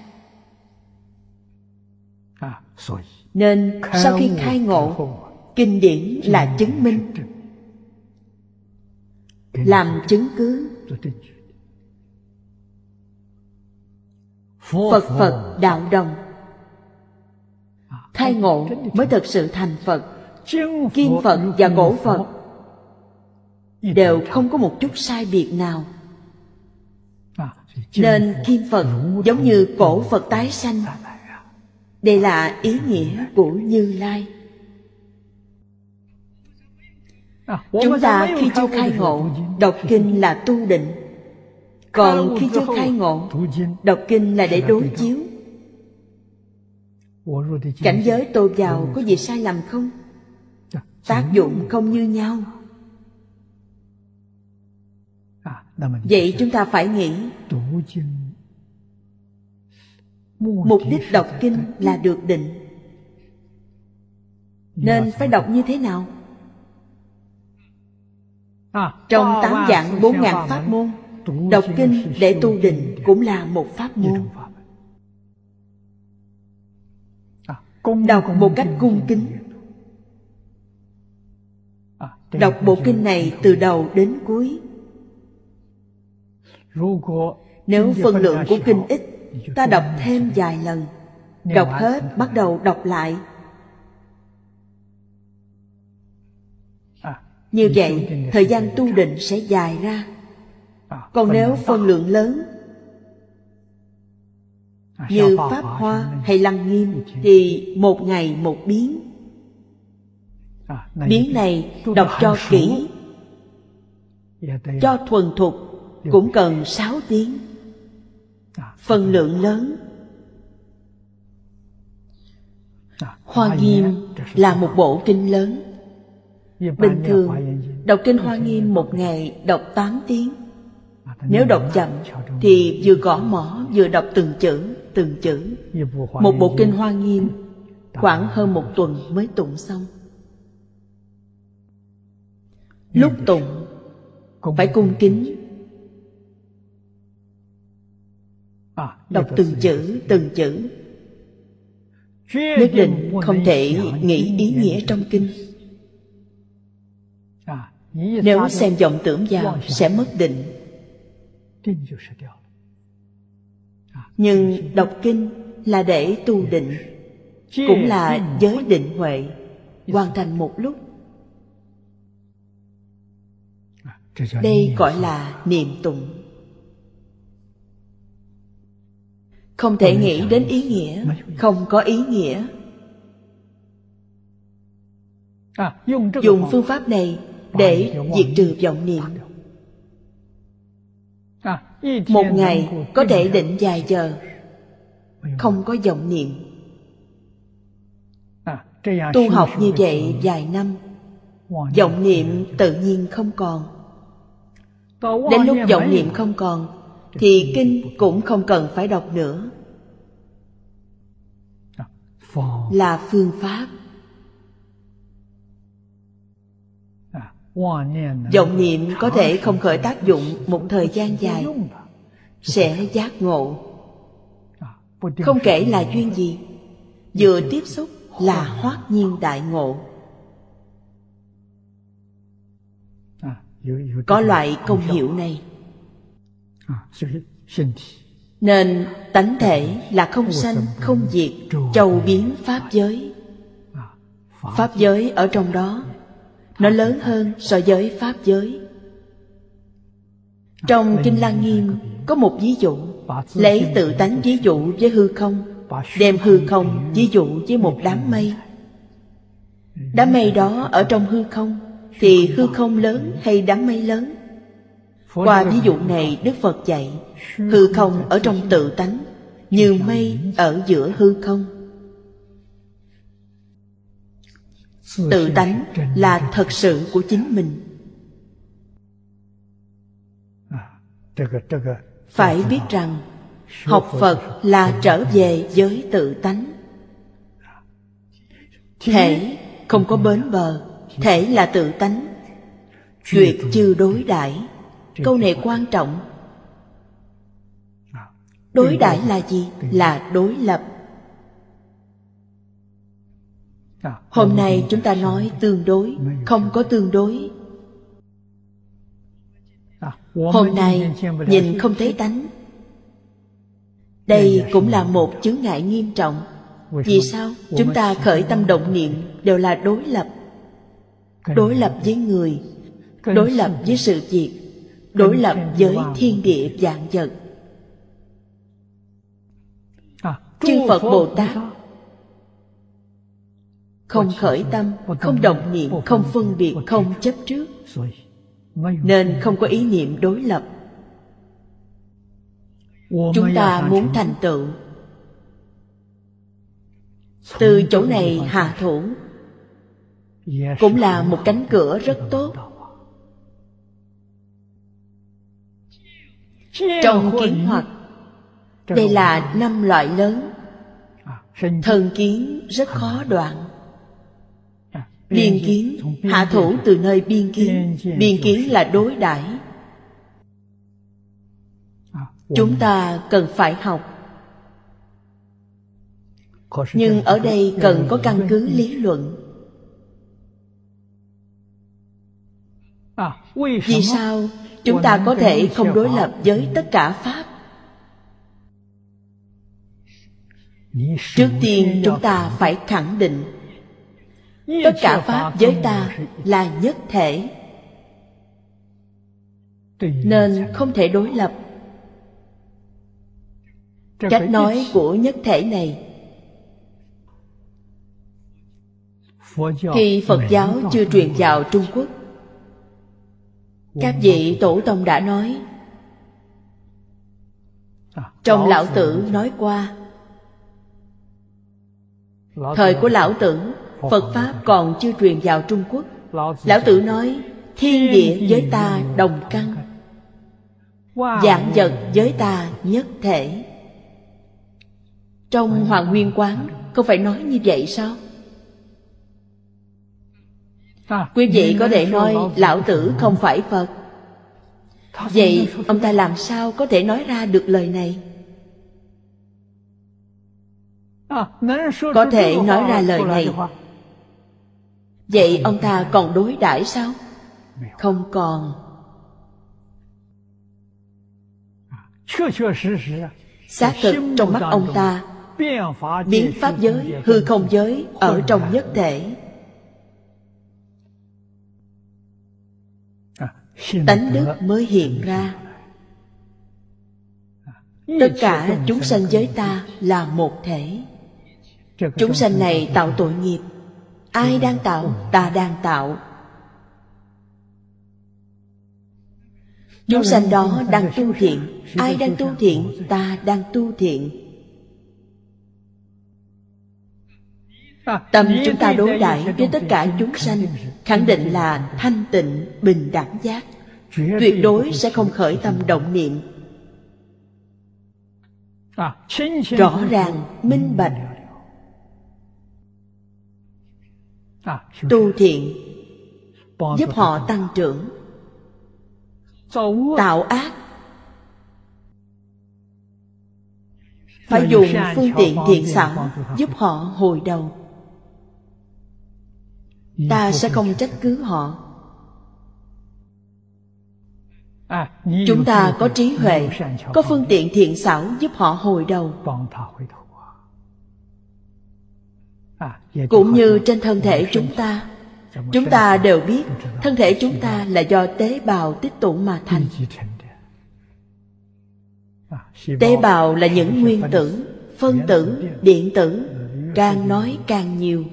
nên sau khi khai ngộ kinh điển là chứng minh. làm chứng cứ. Phật phật đạo đồng. Khai ngộ mới thực sự thành phật. Kim phật và cổ phật. Đều không có một chút sai biệt nào. Nên kim phật giống như cổ phật tái sanh đây là ý nghĩa của như lai. Chúng ta khi chưa khai ngộ, đọc kinh là tu định. Còn khi chưa khai ngộ, đọc kinh là để đối chiếu. Cảnh giới tôi vào có gì sai lầm không? Tác dụng không như nhau. Vậy chúng ta phải nghĩ mục đích đọc kinh là được định. Nên phải đọc như thế nào? Trong tám dạng bốn ngàn pháp môn đọc kinh để tu định cũng là một pháp môn. Đọc một cách cung kính. Đọc bộ kinh này từ đầu đến cuối. Nếu phân lượng của kinh ít ta đọc thêm vài lần. Đọc hết bắt đầu đọc lại. Như vậy thời gian tu định sẽ dài ra. Còn nếu phân lượng lớn như pháp hoa hay lăng nghiêm thì một ngày một biến. Biến này đọc cho kỹ. Cho thuần thục cũng cần sáu tiếng phần lượng lớn. Hoa nghiêm là một bộ kinh lớn. Bình thường, đọc kinh hoa nghiêm một ngày đọc tám tiếng. Nếu đọc chậm thì vừa gõ mỏ vừa đọc từng chữ từng chữ. Một bộ kinh hoa nghiêm khoảng hơn một tuần mới tụng xong. Lúc tụng, phải cung kính đọc từng chữ từng chữ. Nhất định không thể nghĩ ý nghĩa trong kinh. Nếu xem vọng tưởng vào sẽ mất định. Nhưng đọc kinh là để tu định Cũng là giới định huệ Hoàn thành một lúc. Đây gọi là niệm tụng Không thể nghĩ đến ý nghĩa. Không có ý nghĩa. Dùng phương pháp này để diệt trừ vọng niệm. Một ngày có thể định vài giờ. Không có vọng niệm. Tu học như vậy vài năm vọng niệm tự nhiên không còn. Đến lúc vọng niệm không còn thì kinh cũng không cần phải đọc nữa. Là phương pháp. Vọng niệm có thể không khởi tác dụng một thời gian dài. Sẽ giác ngộ. Không kể là duyên gì. Vừa tiếp xúc là hoát nhiên đại ngộ. Có loại công hiệu này nên tánh thể là không sanh không diệt châu biến pháp giới. pháp giới. ở trong đó. Nó lớn hơn so với pháp giới. Trong kinh lăng nghiêm có một ví dụ. Lấy tự tánh ví dụ với hư không đem hư không ví dụ với một đám mây. Đám mây đó ở trong hư không thì hư không lớn hay đám mây lớn qua ví dụ này, đức phật dạy, hư không ở trong tự tánh, như mây ở giữa hư không. Tự tánh là thật sự của chính mình. Phải biết rằng, học phật là trở về với tự tánh. Thể không có bến bờ, thể là tự tánh. Tuyệt chưa đối đãi câu này quan trọng. Đối đãi là gì? là đối lập. Hôm nay chúng ta nói tương đối không có tương đối. Hôm nay nhìn không thấy tánh. Đây cũng là một chướng ngại nghiêm trọng. Vì sao? chúng ta khởi tâm động niệm đều là đối lập. Đối lập với người. Đối lập với sự việc đối lập với thiên địa vạn vật. Chư phật bồ tát không khởi tâm không động niệm không phân biệt không chấp trước. Nên không có ý niệm đối lập. chúng ta muốn thành tựu. Từ chỗ này hạ thủ. Cũng là một cánh cửa rất tốt trong kiến hoặc đây là năm loại lớn. Thần kiến rất khó đoạn. Biên kiến hạ thủ từ nơi biên kiến. biên kiến là đối đãi. Chúng ta cần phải học. Nhưng ở đây cần có căn cứ lý luận. Vì sao chúng ta có thể không đối lập với tất cả pháp. Trước tiên chúng ta phải khẳng định, tất cả pháp với ta là nhất thể. Nên không thể đối lập. Cách nói của nhất thể này, khi phật giáo chưa truyền vào trung quốc các vị tổ tông đã nói. Trong lão tử nói qua. Thời của lão tử phật pháp còn chưa truyền vào trung quốc. Lão tử nói thiên địa với ta đồng căn. dạng vật với ta nhất thể. Trong hoàng nguyên quán không phải nói như vậy sao quý vị có thể nói, lão tử không phải phật. Vậy ông ta làm sao có thể nói ra được lời này? Có thể nói ra lời này. Vậy ông ta còn đối đãi sao? Không còn. Xác thực trong mắt ông ta, biến pháp giới, hư không giới ở trong nhất thể. Tánh đức mới hiện ra. tất cả chúng sanh giới ta là một thể. Chúng sanh này tạo tội nghiệp. Ai đang tạo ta đang tạo. Chúng sanh đó đang tu thiện. Ai đang tu thiện ta đang tu thiện tâm chúng ta đối đãi với tất cả chúng sanh, khẳng định là thanh tịnh, bình đẳng giác. Tuyệt đối sẽ không khởi tâm động niệm. Rõ ràng, minh bạch. Tu thiện, giúp họ tăng trưởng. Tạo ác. Phải dùng phương tiện thiện xảo giúp họ hồi đầu ta sẽ không trách cứ họ. Chúng ta có trí huệ có phương tiện thiện xảo giúp họ hồi đầu. Cũng như trên thân thể chúng ta chúng ta đều biết thân thể chúng ta là do tế bào tích tụ mà thành. Tế bào là những nguyên tử phân tử điện tử càng nói càng nhiều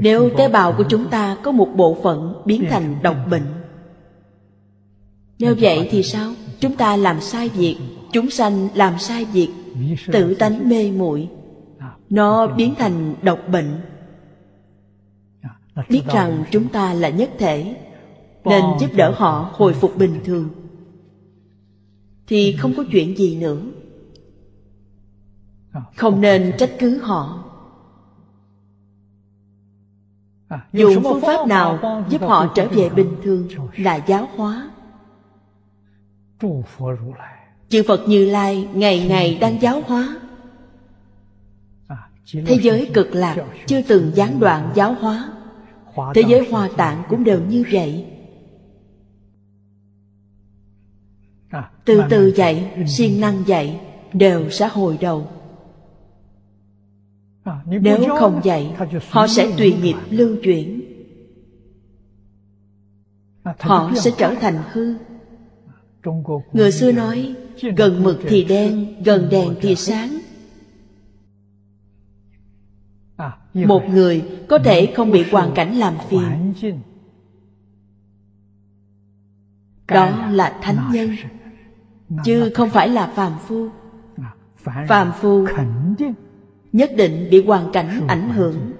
nếu tế bào của chúng ta có một bộ phận biến thành độc bệnh Nếu vậy thì sao? Chúng ta làm sai việc Chúng sanh làm sai việc Tự tánh mê muội. Nó biến thành độc bệnh. Biết rằng chúng ta là nhất thể Nên giúp đỡ họ hồi phục bình thường. Thì không có chuyện gì nữa. Không nên trách cứ họ dùng phương pháp nào giúp họ trở về bình thường là giáo hóa. Chư phật như lai ngày ngày đang giáo hóa. Thế giới cực lạc chưa từng gián đoạn giáo hóa. thế giới hoa tạng cũng đều như vậy. Từ từ dạy siêng năng dạy đều sẽ hồi đầu nếu không dạy họ sẽ tùy nghiệp lưu chuyển. Họ sẽ trở thành hư. Người xưa nói gần mực thì đen gần đèn thì sáng. Một người có thể không bị hoàn cảnh làm phiền. đó là thánh nhân chứ không phải là phàm phu. Phàm phu nhất định bị hoàn cảnh ảnh hưởng.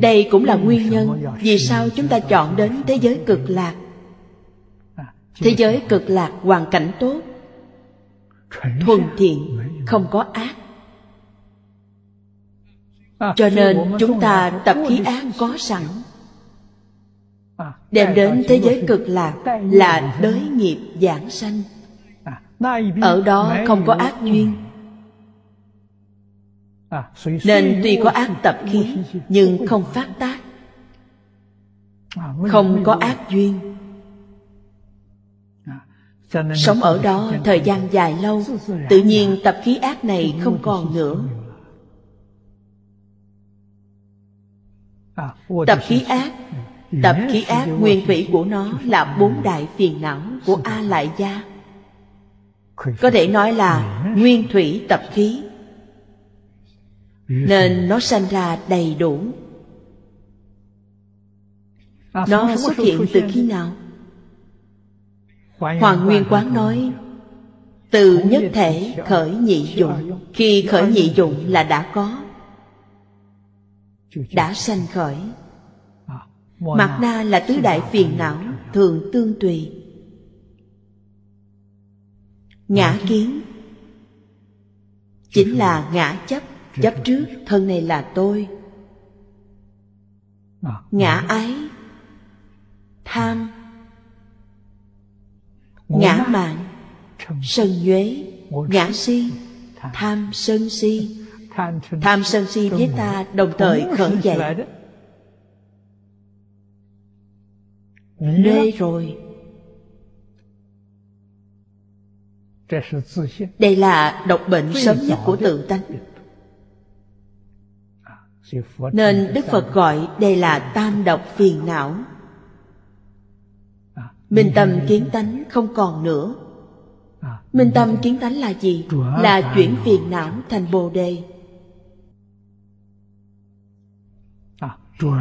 đây cũng là nguyên nhân vì sao chúng ta chọn đến thế giới cực lạc. Thế giới cực lạc hoàn cảnh tốt thuần thiện không có ác. Cho nên chúng ta tập khí ác có sẵn. Đem đến thế giới cực lạc là đới nghiệp giảng sanh ở đó không có ác duyên. Nên tuy có ác tập khí, nhưng không phát tác. Không có ác duyên. Sống ở đó thời gian dài lâu, tự nhiên tập khí ác này không còn nữa. Tập khí ác, tập khí ác nguyên thủy của nó là bốn đại phiền não của a lại gia có thể nói là nguyên thủy tập khí. Nên nó sanh ra đầy đủ. Nó xuất hiện từ khi nào? Hoàng nguyên quán nói, từ nhất thể khởi nhị dụng. Khi khởi nhị dụng là đã có. Đã sanh khởi. Mạt na là tứ đại phiền não Thường tương tùy ngã kiến. Chính là ngã chấp chấp trước thân này là tôi. Ngã ái tham. Ngã mạng, sân nhuế. Ngã si, tham sân si. Tham sân si với ta đồng thời khởi dậy. Mê rồi. Đây là độc bệnh sớm nhất của tự tánh. Nên đức phật gọi đây là tam độc phiền não. Minh tâm kiến tánh không còn nữa. Minh tâm kiến tánh là gì? Là chuyển phiền não thành bồ đề.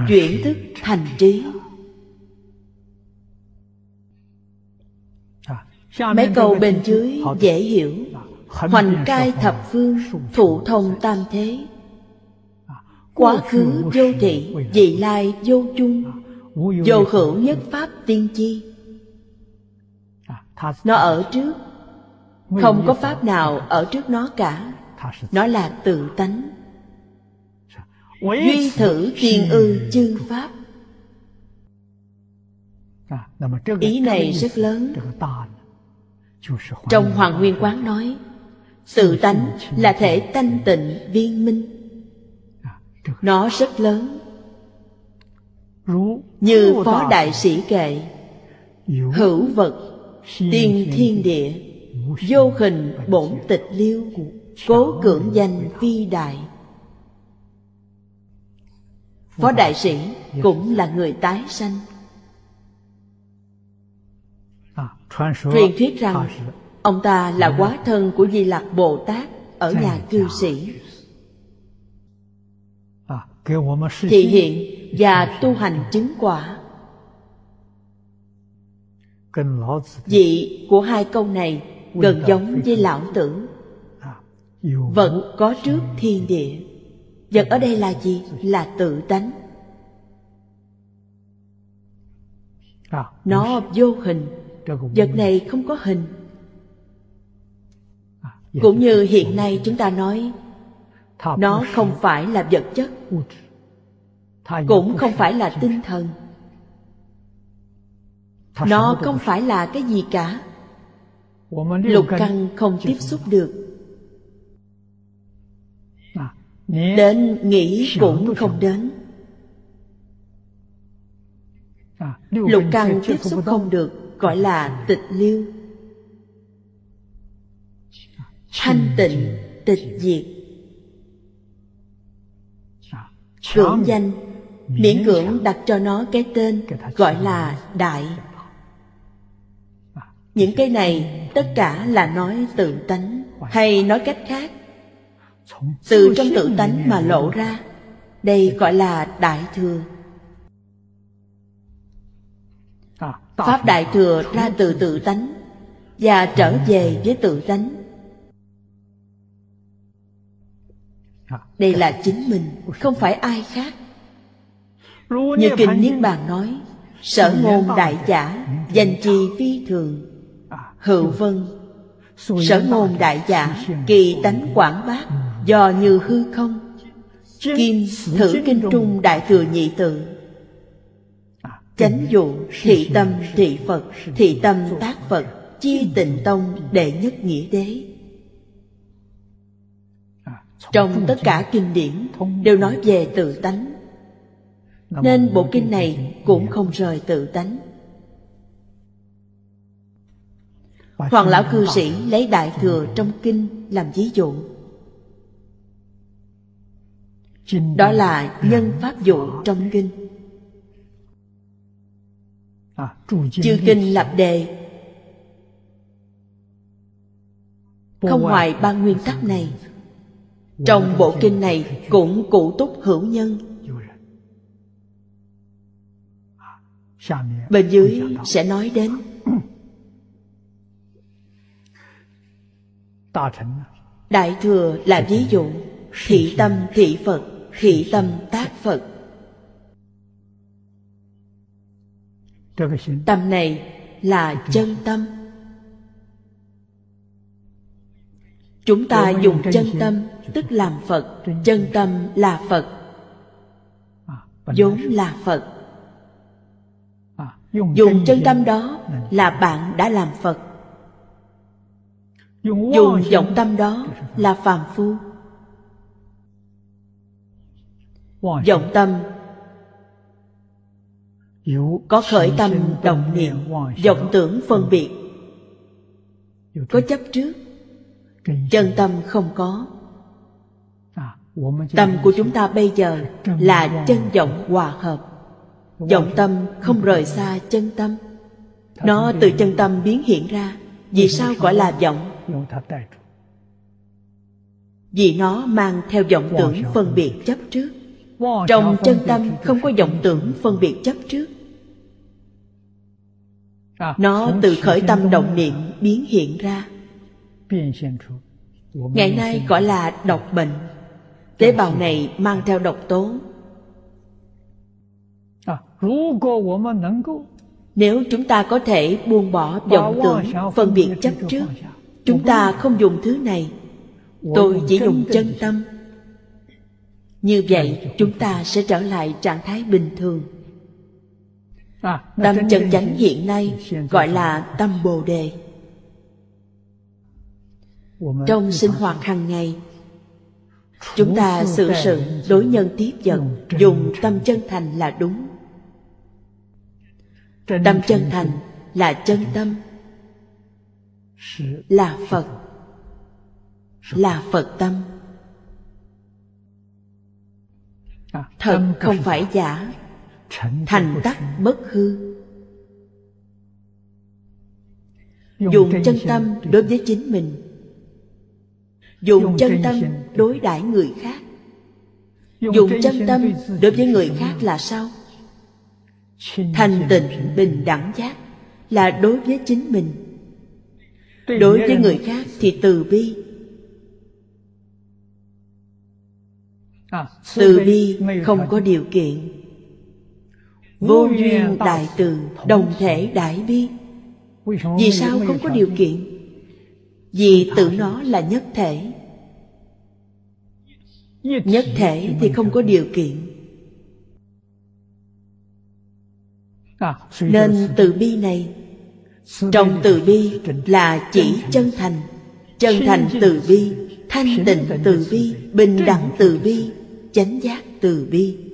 Chuyển thức thành trí mấy câu bên dưới dễ hiểu. hoành cai thập phương thụ thông tam thế. quá khứ vô thị vị lai vô chung. vô hữu nhất pháp tiên chi nó ở trước. không có pháp nào ở trước nó cả. Nó là tự tánh. Duy thử thiên ư chư pháp. Ý này rất lớn trong hoàng nguyên quán nói tự tánh là thể thanh tịnh viên minh. Nó rất lớn, như phó đại sĩ kệ, hữu vật, tiên thiên địa, vô hình bổn tịch liêu, cố cưỡng danh phi đại. Phó đại sĩ cũng là người tái sanh truyền thuyết rằng ông ta là quá thân của di lặc bồ tát ở nhà cư sĩ. Thị hiện và tu hành chứng quả. Vị của hai câu này gần giống với lão tử vật có trước thiên địa. vật ở đây là gì? là tự tánh. Nó vô hình vật này không có hình. Cũng như hiện nay chúng ta nói nó không phải là vật chất cũng không phải là tinh thần. Nó không phải là cái gì cả. Lục căn không tiếp xúc được. Đến nghĩ cũng không đến. Lục căn tiếp xúc không được gọi là tịch liêu. Thanh tịnh, tịch diệt. Cưỡng danh, miễn cưỡng đặt cho nó cái tên gọi là đại. Những cái này tất cả là nói tự tánh, hay nói cách khác, từ trong tự tánh mà lộ ra, đây gọi là đại thừa. Pháp đại thừa ra từ tự tánh và trở về với tự tánh. Đây là chính mình, không phải ai khác. Như kinh niết bàn nói, sở ngôn đại giả, danh trì phi thường. Hữu vân, sở ngôn đại giả, kỳ tánh quảng bác, do như hư không. Kim thử kinh trung đại thừa nhị tự chánh dụ thị tâm thị phật thị tâm tác phật chi tịnh tông đệ nhất nghĩa đế. Trong tất cả kinh điển đều nói về tự tánh. Nên bộ kinh này cũng không rời tự tánh. Hoàng lão cư sĩ lấy đại thừa trong kinh làm ví dụ. Đó là nhân pháp dụ trong kinh Chư kinh lập đề. Không ngoài ba nguyên tắc này Trong bộ kinh này cũng cụ túc hữu nhân. Bên dưới sẽ nói đến. <clears throat> Đại thừa là ví dụ Thị tâm thị Phật Thị tâm tác Phật Tâm này là chân tâm. Chúng ta dùng chân tâm Tức làm Phật. Chân tâm là Phật. Vốn là Phật. Dùng chân tâm đó Là bạn đã làm Phật. Dùng vọng tâm đó là phàm phu. Vọng tâm có khởi tâm động niệm vọng tưởng phân biệt. Có chấp trước chân tâm không có. Tâm của chúng ta bây giờ là chân vọng hòa hợp. Vọng tâm không rời xa chân tâm. Nó từ chân tâm biến hiện ra. Vì sao gọi là vọng? vì nó mang theo vọng tưởng phân biệt chấp trước. Trong chân tâm không có vọng tưởng phân biệt chấp trước nó từ khởi tâm động niệm biến hiện ra. ngày nay gọi là độc bệnh. Tế bào này mang theo độc tố. nếu chúng ta có thể buông bỏ vọng tưởng phân biệt chấp trước chúng ta không dùng thứ này. tôi chỉ dùng chân tâm. Như vậy chúng ta sẽ trở lại trạng thái bình thường tâm chân chánh hiện nay gọi là tâm bồ đề. Trong sinh hoạt hàng ngày, chúng ta xử sự đối nhân tiếp vật, dùng tâm chân thành là đúng. Tâm chân thành là chân tâm, là phật là phật tâm. Thật không phải giả thành tắc bất hư. Dùng chân tâm đối với chính mình. Dùng chân tâm đối đãi người khác. Dùng chân tâm đối với người khác là sao? Thành tịnh bình đẳng giác là đối với chính mình. Đối với người khác thì từ bi. Từ bi không có điều kiện vô duyên đại từ đồng thể đại bi. Vì sao không có điều kiện? Vì tự nó là nhất thể. Nhất thể thì không có điều kiện. nên từ bi này trong từ bi là chỉ chân thành. Chân thành từ bi thanh tịnh từ bi bình đẳng từ bi chánh giác từ bi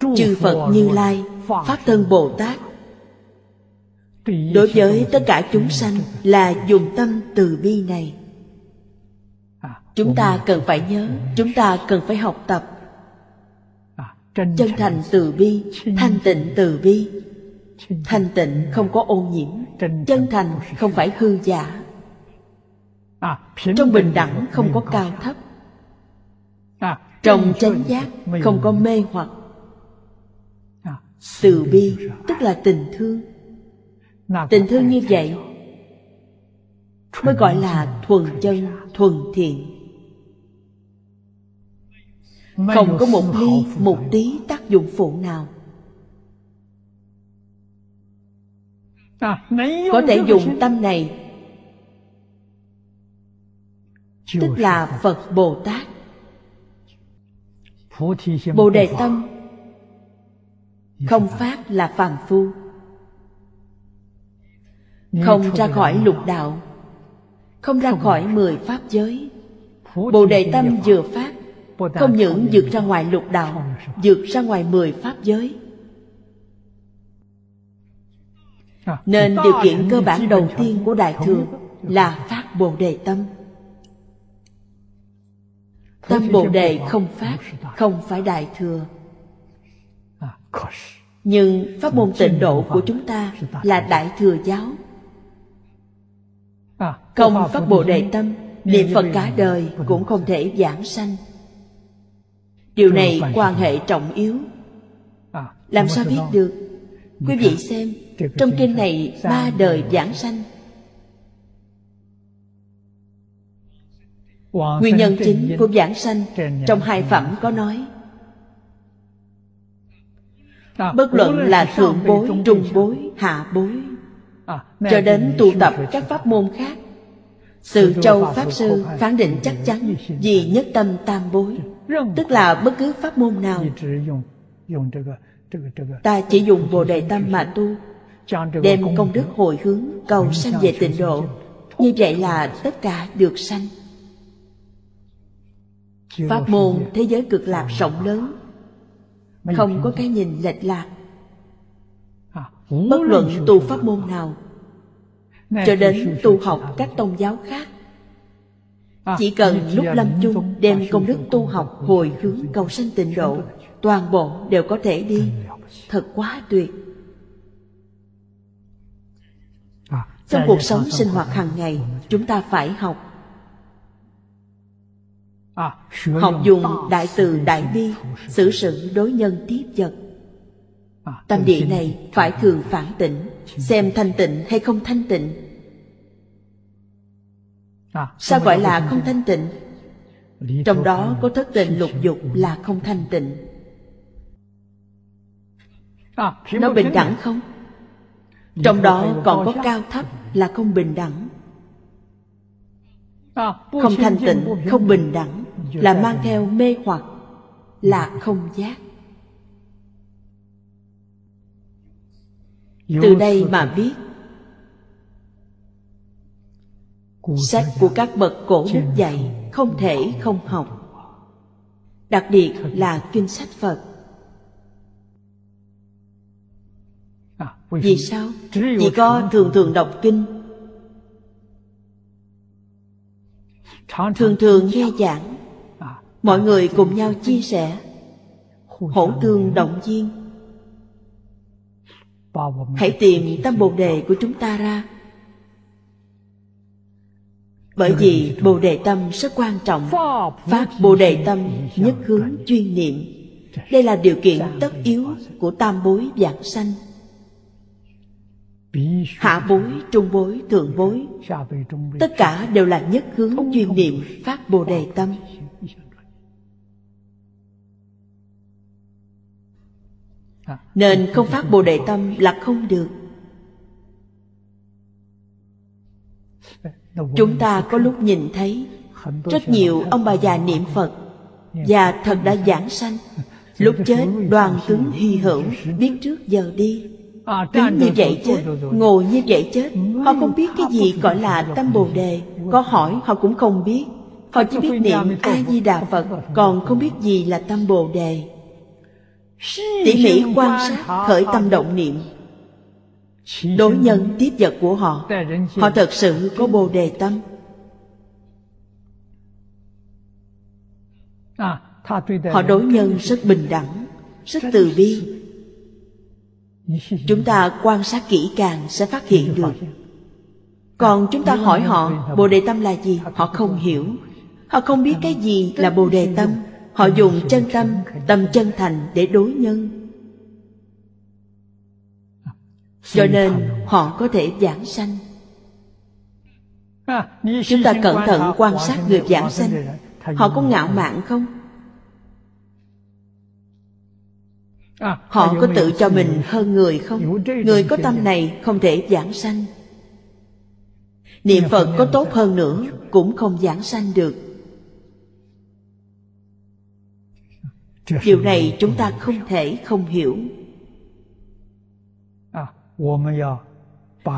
chư phật như lai pháp thân bồ tát. Đối với tất cả chúng sanh là dùng tâm từ bi này. Chúng ta cần phải nhớ chúng ta cần phải học tập. Chân thành từ bi thanh tịnh từ bi. thanh tịnh không có ô nhiễm chân thành không phải hư giả. Trong bình đẳng không có cao thấp. Trong chánh giác không có mê hoặc từ bi, tức là tình thương. Tình thương như vậy mới gọi là thuần chân, thuần thiện. Không có một ly, một tí tác dụng phụ nào. Có thể dùng tâm này, tức là phật bồ tát. Bồ đề tâm không phát là phàm phu. Không ra khỏi lục đạo. Không ra khỏi mười pháp giới. Bồ đề tâm vừa phát không những vượt ra ngoài lục đạo vượt ra ngoài mười pháp giới. Nên điều kiện cơ bản đầu tiên của đại thừa là phát bồ đề tâm. Tâm bồ đề không phát không phải đại thừa nhưng pháp môn tịnh độ của chúng ta là đại thừa giáo. Không phát bồ đề tâm niệm phật cả đời cũng không thể giảng sanh. Điều này quan hệ trọng yếu. Làm sao biết được? Quý vị xem trong kinh này ba đời giảng sanh. Nguyên nhân chính của giảng sanh trong hai phẩm có nói bất luận là thượng bối trung bối hạ bối cho đến tu tập các pháp môn khác. Từ châu pháp sư phán định chắc chắn vì nhất tâm tam bối tức là bất cứ pháp môn nào. Ta chỉ dùng bồ đề tâm mà tu đem công đức hồi hướng cầu sanh về tịnh độ. như vậy là tất cả được sanh. pháp môn thế giới cực lạc rộng lớn không có cái nhìn lệch lạc. Bất luận tu pháp môn nào cho đến tu học các tôn giáo khác. Chỉ cần lúc lâm chung đem công đức tu học hồi hướng cầu sanh tịnh độ toàn bộ đều có thể đi. Thật quá tuyệt. Trong cuộc sống sinh hoạt hàng ngày chúng ta phải học học dùng. đại từ đại bi xử sự đối nhân tiếp vật. Tâm địa này phải thường phản tỉnh xem thanh tịnh hay không thanh tịnh. Sao gọi là không thanh tịnh? trong đó có thất tình lục dục. là không thanh tịnh. Nó bình đẳng không? Trong đó còn có cao thấp là không bình đẳng. Không thanh tịnh không bình đẳng là mang theo mê hoặc, là không giác. Từ đây mà biết, sách của các bậc cổ đức dạy không thể không học. Đặc biệt là kinh sách phật. Vì sao? Chỉ có thường thường đọc kinh. Thường thường nghe giảng mọi người cùng nhau chia sẻ. Hỗ tương động viên. Hãy tìm tâm bồ đề của chúng ta ra. Bởi vì bồ đề tâm rất quan trọng. Phát bồ đề tâm nhất hướng chuyên niệm. Đây là điều kiện tất yếu của tam bối vạn sanh. Hạ bối, trung bối, thượng bối, tất cả đều là nhất hướng chuyên niệm phát bồ đề tâm. Nên không phát bồ đề tâm là không được. Chúng ta có lúc nhìn thấy rất nhiều ông bà già niệm phật và thật đã giảng sanh. Lúc chết, đoàn tướng hy hữu biết trước giờ đi. Đứng như vậy chết, ngồi như vậy chết, họ không biết cái gì gọi là tâm bồ đề. Có hỏi, họ cũng không biết. Họ chỉ biết niệm a di đà phật, còn không biết gì là tâm bồ đề tỉ mỉ quan sát khởi tâm động niệm. Đối nhân tiếp vật của họ. Họ thật sự có bồ đề tâm. Họ đối nhân rất bình đẳng rất từ bi. Chúng ta quan sát kỹ càng sẽ phát hiện được. Còn chúng ta hỏi họ bồ đề tâm là gì? Họ không hiểu. Họ không biết cái gì là bồ đề tâm họ dùng chân tâm tâm chân thành để đối nhân. Cho nên họ có thể giảng sanh. Chúng ta cẩn thận quan sát người giảng sanh. Họ có ngạo mạn không? Họ có tự cho mình hơn người không? Người có tâm này không thể giảng sanh. Niệm phật có tốt hơn nữa cũng không giảng sanh được điều này chúng ta không thể không hiểu.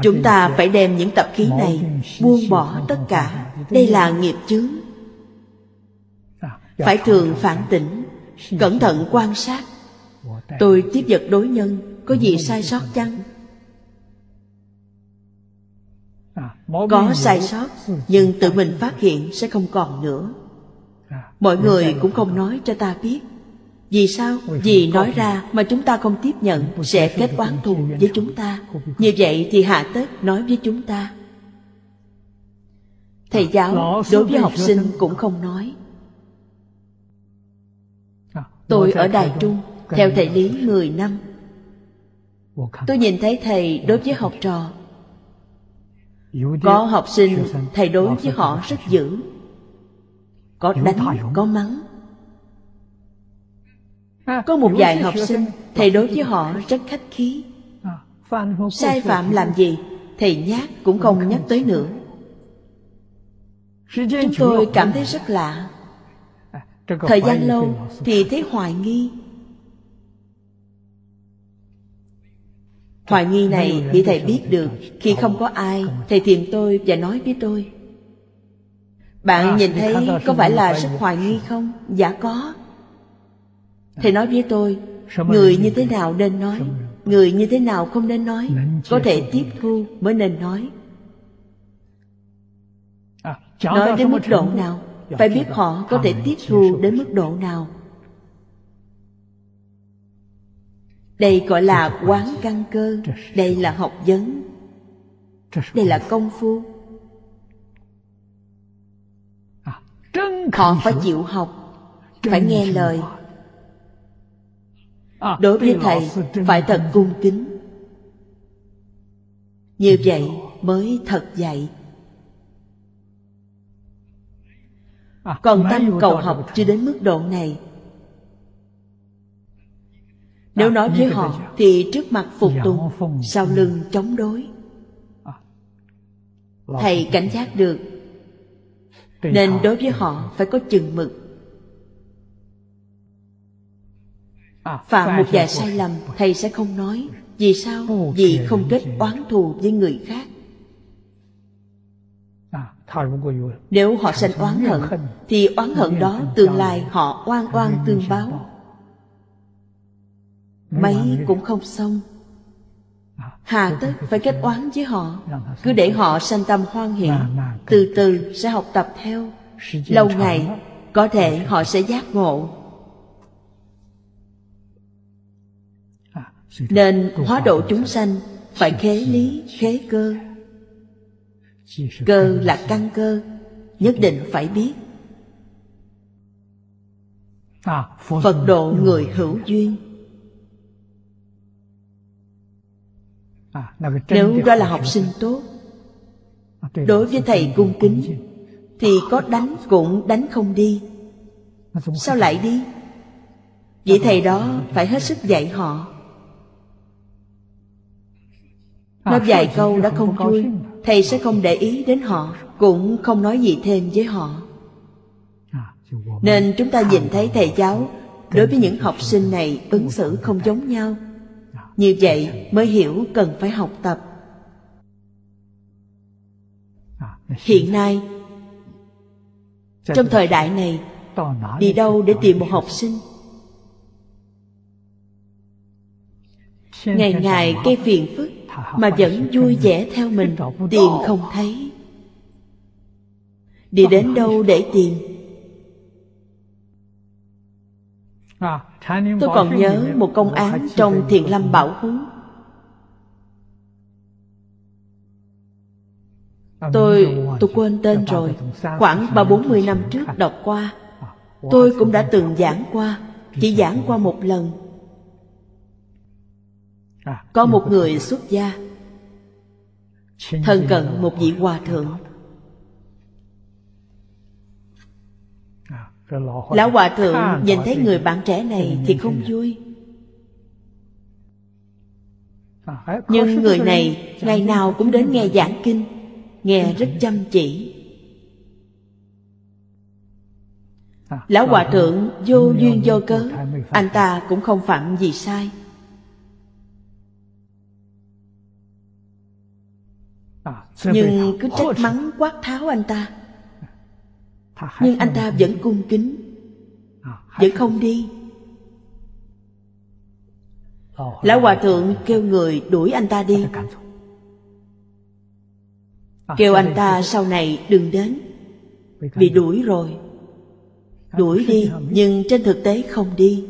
Chúng ta phải đem những tập khí này buông bỏ tất cả. đây là nghiệp chướng. Phải thường phản tỉnh cẩn thận quan sát. Tôi tiếp vật đối nhân có gì sai sót chăng? Có sai sót nhưng tự mình phát hiện sẽ không còn nữa. Mọi người cũng không nói cho ta biết vì sao? Vì nói ra mà chúng ta không tiếp nhận sẽ kết oán thù với chúng ta. như vậy thì hạ tất nói với chúng ta. Thầy giáo đối với học sinh cũng không nói. Tôi ở đài trung theo thầy lý 10 năm. Tôi nhìn thấy thầy đối với học trò. Có học sinh thầy đối với họ rất dữ. Có đánh có mắng có một vài học sinh thầy đối với họ rất khách khí. Sai phạm làm gì thầy nhát cũng không nhắc tới nữa. Chúng tôi cảm thấy rất lạ. Thời gian lâu thì thấy hoài nghi. Hoài nghi này thì Thầy biết được Khi không có ai Thầy tìm tôi và nói với tôi. Bạn nhìn thấy có phải là rất hoài nghi không? Dạ có Thầy nói với tôi, Người như thế nào nên nói, Người như thế nào không nên nói, Có thể tiếp thu mới nên nói. Nói đến mức độ nào, Phải biết họ có thể tiếp thu đến mức độ nào. Đây gọi là quán căn cơ, Đây là học vấn, Đây là công phu. Họ phải chịu học, Phải nghe lời Đối với Thầy Phải thật cung kính. Như vậy mới thật dạy. Còn tâm cầu học chưa đến mức độ này. Nếu nói với họ Thì trước mặt phục tùng Sau lưng chống đối. Thầy cảnh giác được. Nên đối với họ phải có chừng mực Phạm một vài sai lầm Thầy sẽ không nói. Vì sao? Vì không kết oán thù với người khác. Nếu họ sanh oán hận Thì oán hận đó tương lai họ oan oan tương báo. mấy cũng không xong. Hà tất phải kết oán với họ. cứ để họ sanh tâm hoan hỷ từ từ sẽ học tập theo. Lâu ngày có thể họ sẽ giác ngộ nên hóa độ chúng sanh phải khế lý khế cơ. Cơ là căn cơ nhất định phải biết. Phật độ người hữu duyên. Nếu đó là học sinh tốt Đối với thầy cung kính Thì có đánh cũng đánh không đi. Sao lại đi? Vị thầy đó phải hết sức dạy họ Nói vài câu đã không vui. Thầy sẽ không để ý đến họ Cũng không nói gì thêm với họ. Nên chúng ta nhìn thấy thầy giáo Đối với những học sinh này ứng xử không giống nhau. Như vậy mới hiểu cần phải học tập. Hiện nay trong thời đại này đi đâu để tìm một học sinh? Ngày ngày gây phiền phức mà vẫn vui vẻ theo mình tìm không thấy. Đi đến đâu để tìm? Tôi còn nhớ một công án trong Thiền Lâm Bảo Huấn. Tôi, tôi quên tên rồi. Khoảng ba bốn mươi năm trước đọc qua Tôi cũng đã từng giảng qua Chỉ giảng qua một lần. Có một người xuất gia Thân cận một vị hòa thượng. Lão Hòa Thượng nhìn thấy người bạn trẻ này thì không vui. Nhưng người này ngày nào cũng đến nghe giảng kinh Nghe rất chăm chỉ. Lão Hòa Thượng vô duyên vô cớ Anh ta cũng không phạm gì sai Nhưng cứ trách mắng quát tháo anh ta. Nhưng anh ta vẫn cung kính. Vẫn không đi. Lão hòa thượng kêu người đuổi anh ta đi. Kêu anh ta sau này đừng đến. Bị đuổi rồi. Đuổi đi nhưng trên thực tế không đi.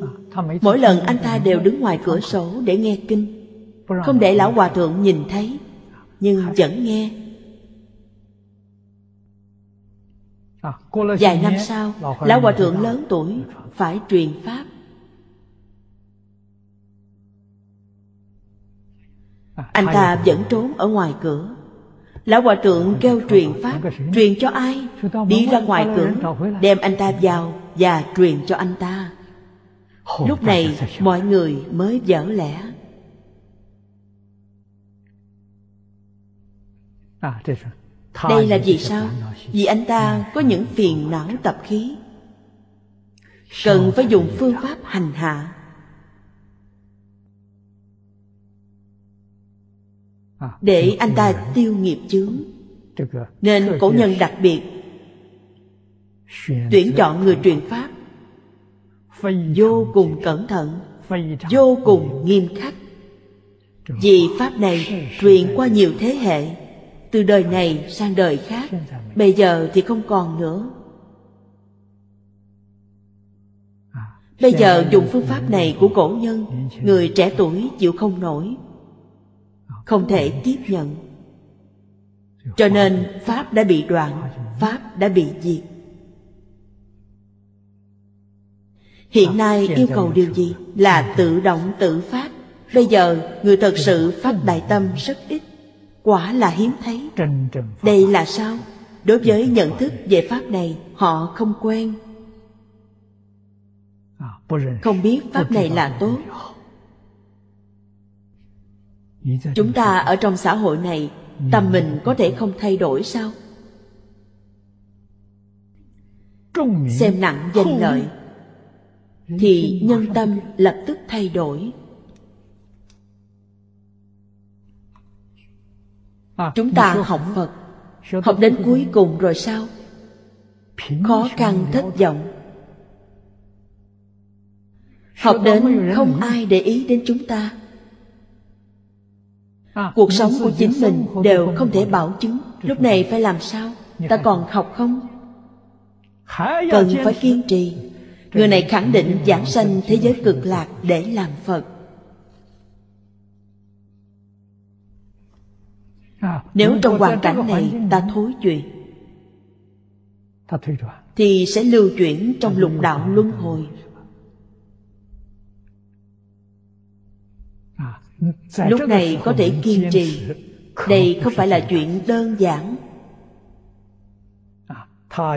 Mỗi lần anh ta đều đứng ngoài cửa sổ để nghe kinh. Không để lão hòa thượng nhìn thấy nhưng vẫn nghe. Vài năm sau Lão Hòa Thượng lớn tuổi Phải truyền Pháp. Anh ta vẫn trốn ở ngoài cửa. Lão Hòa Thượng kêu truyền Pháp Truyền cho ai? Đi ra ngoài cửa Đem anh ta vào Và truyền cho anh ta. Lúc này mọi người mới dở lẽ đây là vì sao? vì anh ta có những phiền não tập khí. Cần phải dùng phương pháp hành hạ. Để anh ta tiêu nghiệp chướng. Nên cổ nhân đặc biệt tuyển chọn người truyền pháp. vô cùng cẩn thận. Vô cùng nghiêm khắc. Vì pháp này truyền qua nhiều thế hệ từ đời này sang đời khác, bây giờ thì không còn nữa. Bây giờ dùng phương pháp này của cổ nhân, người trẻ tuổi chịu không nổi, không thể tiếp nhận. Cho nên pháp đã bị đoạn, pháp đã bị diệt. Hiện nay yêu cầu điều gì? Là tự động tự phát. Bây giờ người thật sự phát đại tâm rất ít quả là hiếm thấy. Đây là sao? Đối với nhận thức về pháp này họ không quen. Không biết pháp này là tốt. Chúng ta ở trong xã hội này tâm mình có thể không thay đổi sao? Xem nặng danh lợi thì nhân tâm lập tức thay đổi chúng ta học phật học đến cuối cùng rồi sao? Khó khăn thất vọng. Học đến không ai để ý đến chúng ta. Cuộc sống của chính mình đều không thể bảo chứng. lúc này phải làm sao? Ta còn học không? Cần phải kiên trì. Người này khẳng định giảng sanh thế giới cực lạc để làm phật nếu trong hoàn cảnh này ta thối chuyển thì sẽ lưu chuyển trong lục đạo luân hồi. Lúc này có thể kiên trì. đây không phải là chuyện đơn giản.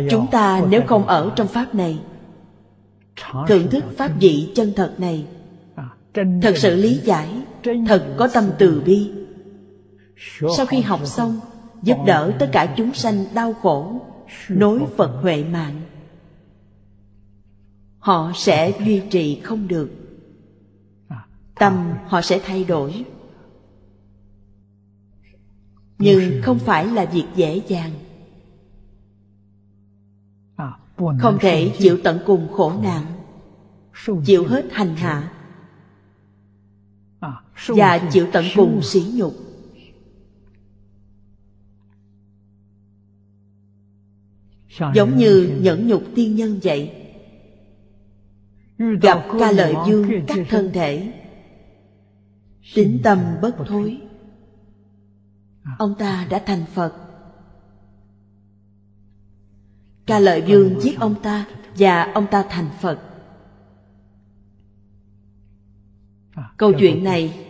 Chúng ta nếu không ở trong pháp này thưởng thức pháp vị chân thật này thật sự lý giải thật có tâm từ bi sau khi học xong giúp đỡ tất cả chúng sanh đau khổ nối phật huệ mạng. Họ sẽ duy trì không được. Tâm họ sẽ thay đổi. Nhưng không phải là việc dễ dàng. Không thể chịu tận cùng khổ nạn. chịu hết hành hạ. Và chịu tận cùng sỉ nhục giống như nhẫn nhục tiên nhân vậy. Gặp ca lợi dương cắt thân thể. Tính tâm bất thối. Ông ta đã thành phật. Ca lợi dương giết ông ta và ông ta thành phật. Câu chuyện này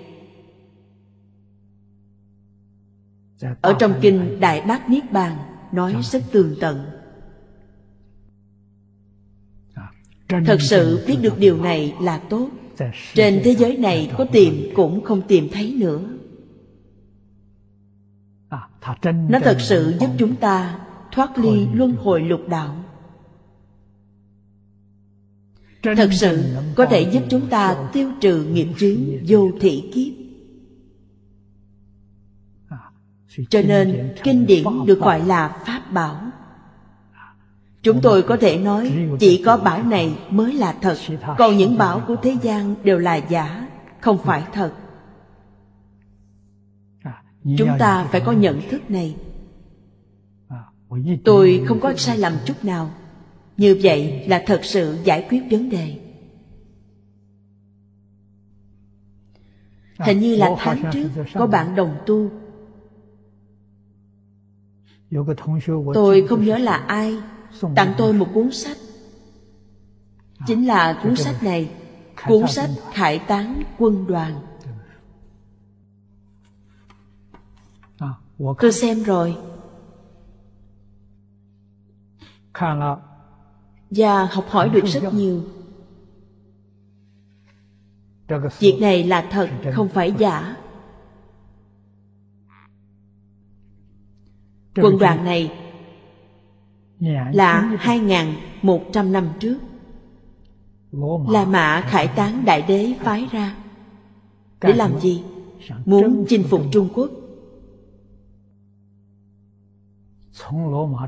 ở trong kinh đại bát niết bàn nói rất tường tận thật sự biết được điều này là tốt. Trên thế giới này có tìm cũng không tìm thấy nữa. Nó thật sự giúp chúng ta thoát ly luân hồi lục đạo. Thật sự có thể giúp chúng ta tiêu trừ nghiệp chướng vô thị kiếp. Cho nên kinh điển được gọi là pháp bảo chúng tôi có thể nói, chỉ có bảo này mới là thật. Còn những bảo của thế gian đều là giả, không phải thật. Chúng ta phải có nhận thức này. Tôi không có sai lầm chút nào. Như vậy là thật sự giải quyết vấn đề. Hình như là tháng trước, có bạn đồng tu. Tôi không nhớ là ai tặng tôi một cuốn sách. Chính là cuốn sách này. Cuốn sách khải tán quân đoàn. Tôi xem rồi. Và học hỏi được rất nhiều. Việc này là thật không phải giả. Quân đoàn này là 2.100 năm trước. La Mã khải tán đại đế phái ra. Để làm gì? muốn chinh phục trung quốc.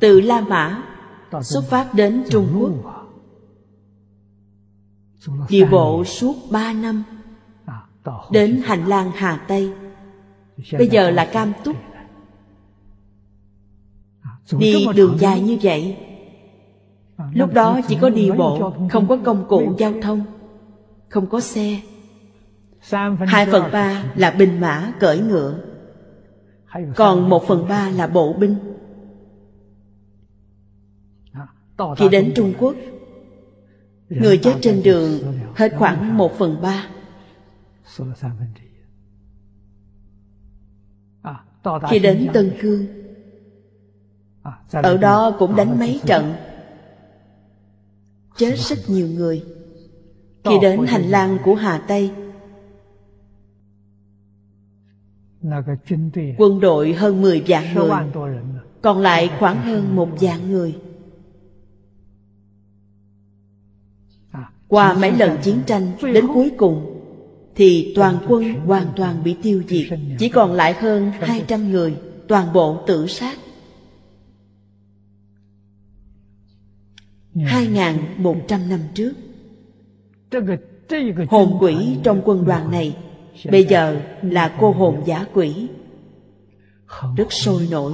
Từ la mã xuất phát đến trung quốc. đi bộ suốt ba năm. Đến hành lang hà tây. Bây giờ là cam túc đi đường dài như vậy. Lúc đó chỉ có đi bộ không có công cụ giao thông không có xe. Hai phần ba là binh mã cởi ngựa còn một phần ba là bộ binh. Khi đến trung quốc người chết trên đường hết khoảng một phần ba. Khi đến tân cương ở đó cũng đánh mấy trận. chết rất nhiều người. Khi đến hành lang của hà tây quân đội hơn 10 vạn người còn lại khoảng hơn một vạn người. Qua mấy lần chiến tranh đến cuối cùng thì toàn quân hoàn toàn bị tiêu diệt. Chỉ còn lại hơn 200 người toàn bộ tự sát 2.100 năm trước. Hồn quỷ trong quân đoàn này Bây giờ là cô hồn giả quỷ. Rất sôi nổi.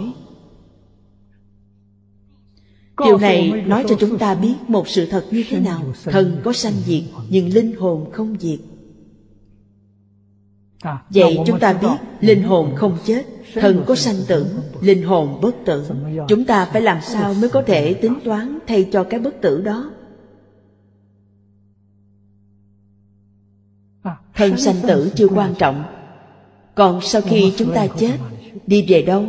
Điều này nói cho chúng ta biết một sự thật như thế nào. Thần có sanh diệt Nhưng linh hồn không diệt Vậy chúng ta biết linh hồn không chết Thần có sanh tử Linh hồn bất tử. Chúng ta phải làm sao mới có thể tính toán Thay cho cái bất tử đó? Thân sanh tử chưa quan trọng. Còn sau khi chúng ta chết Đi về đâu?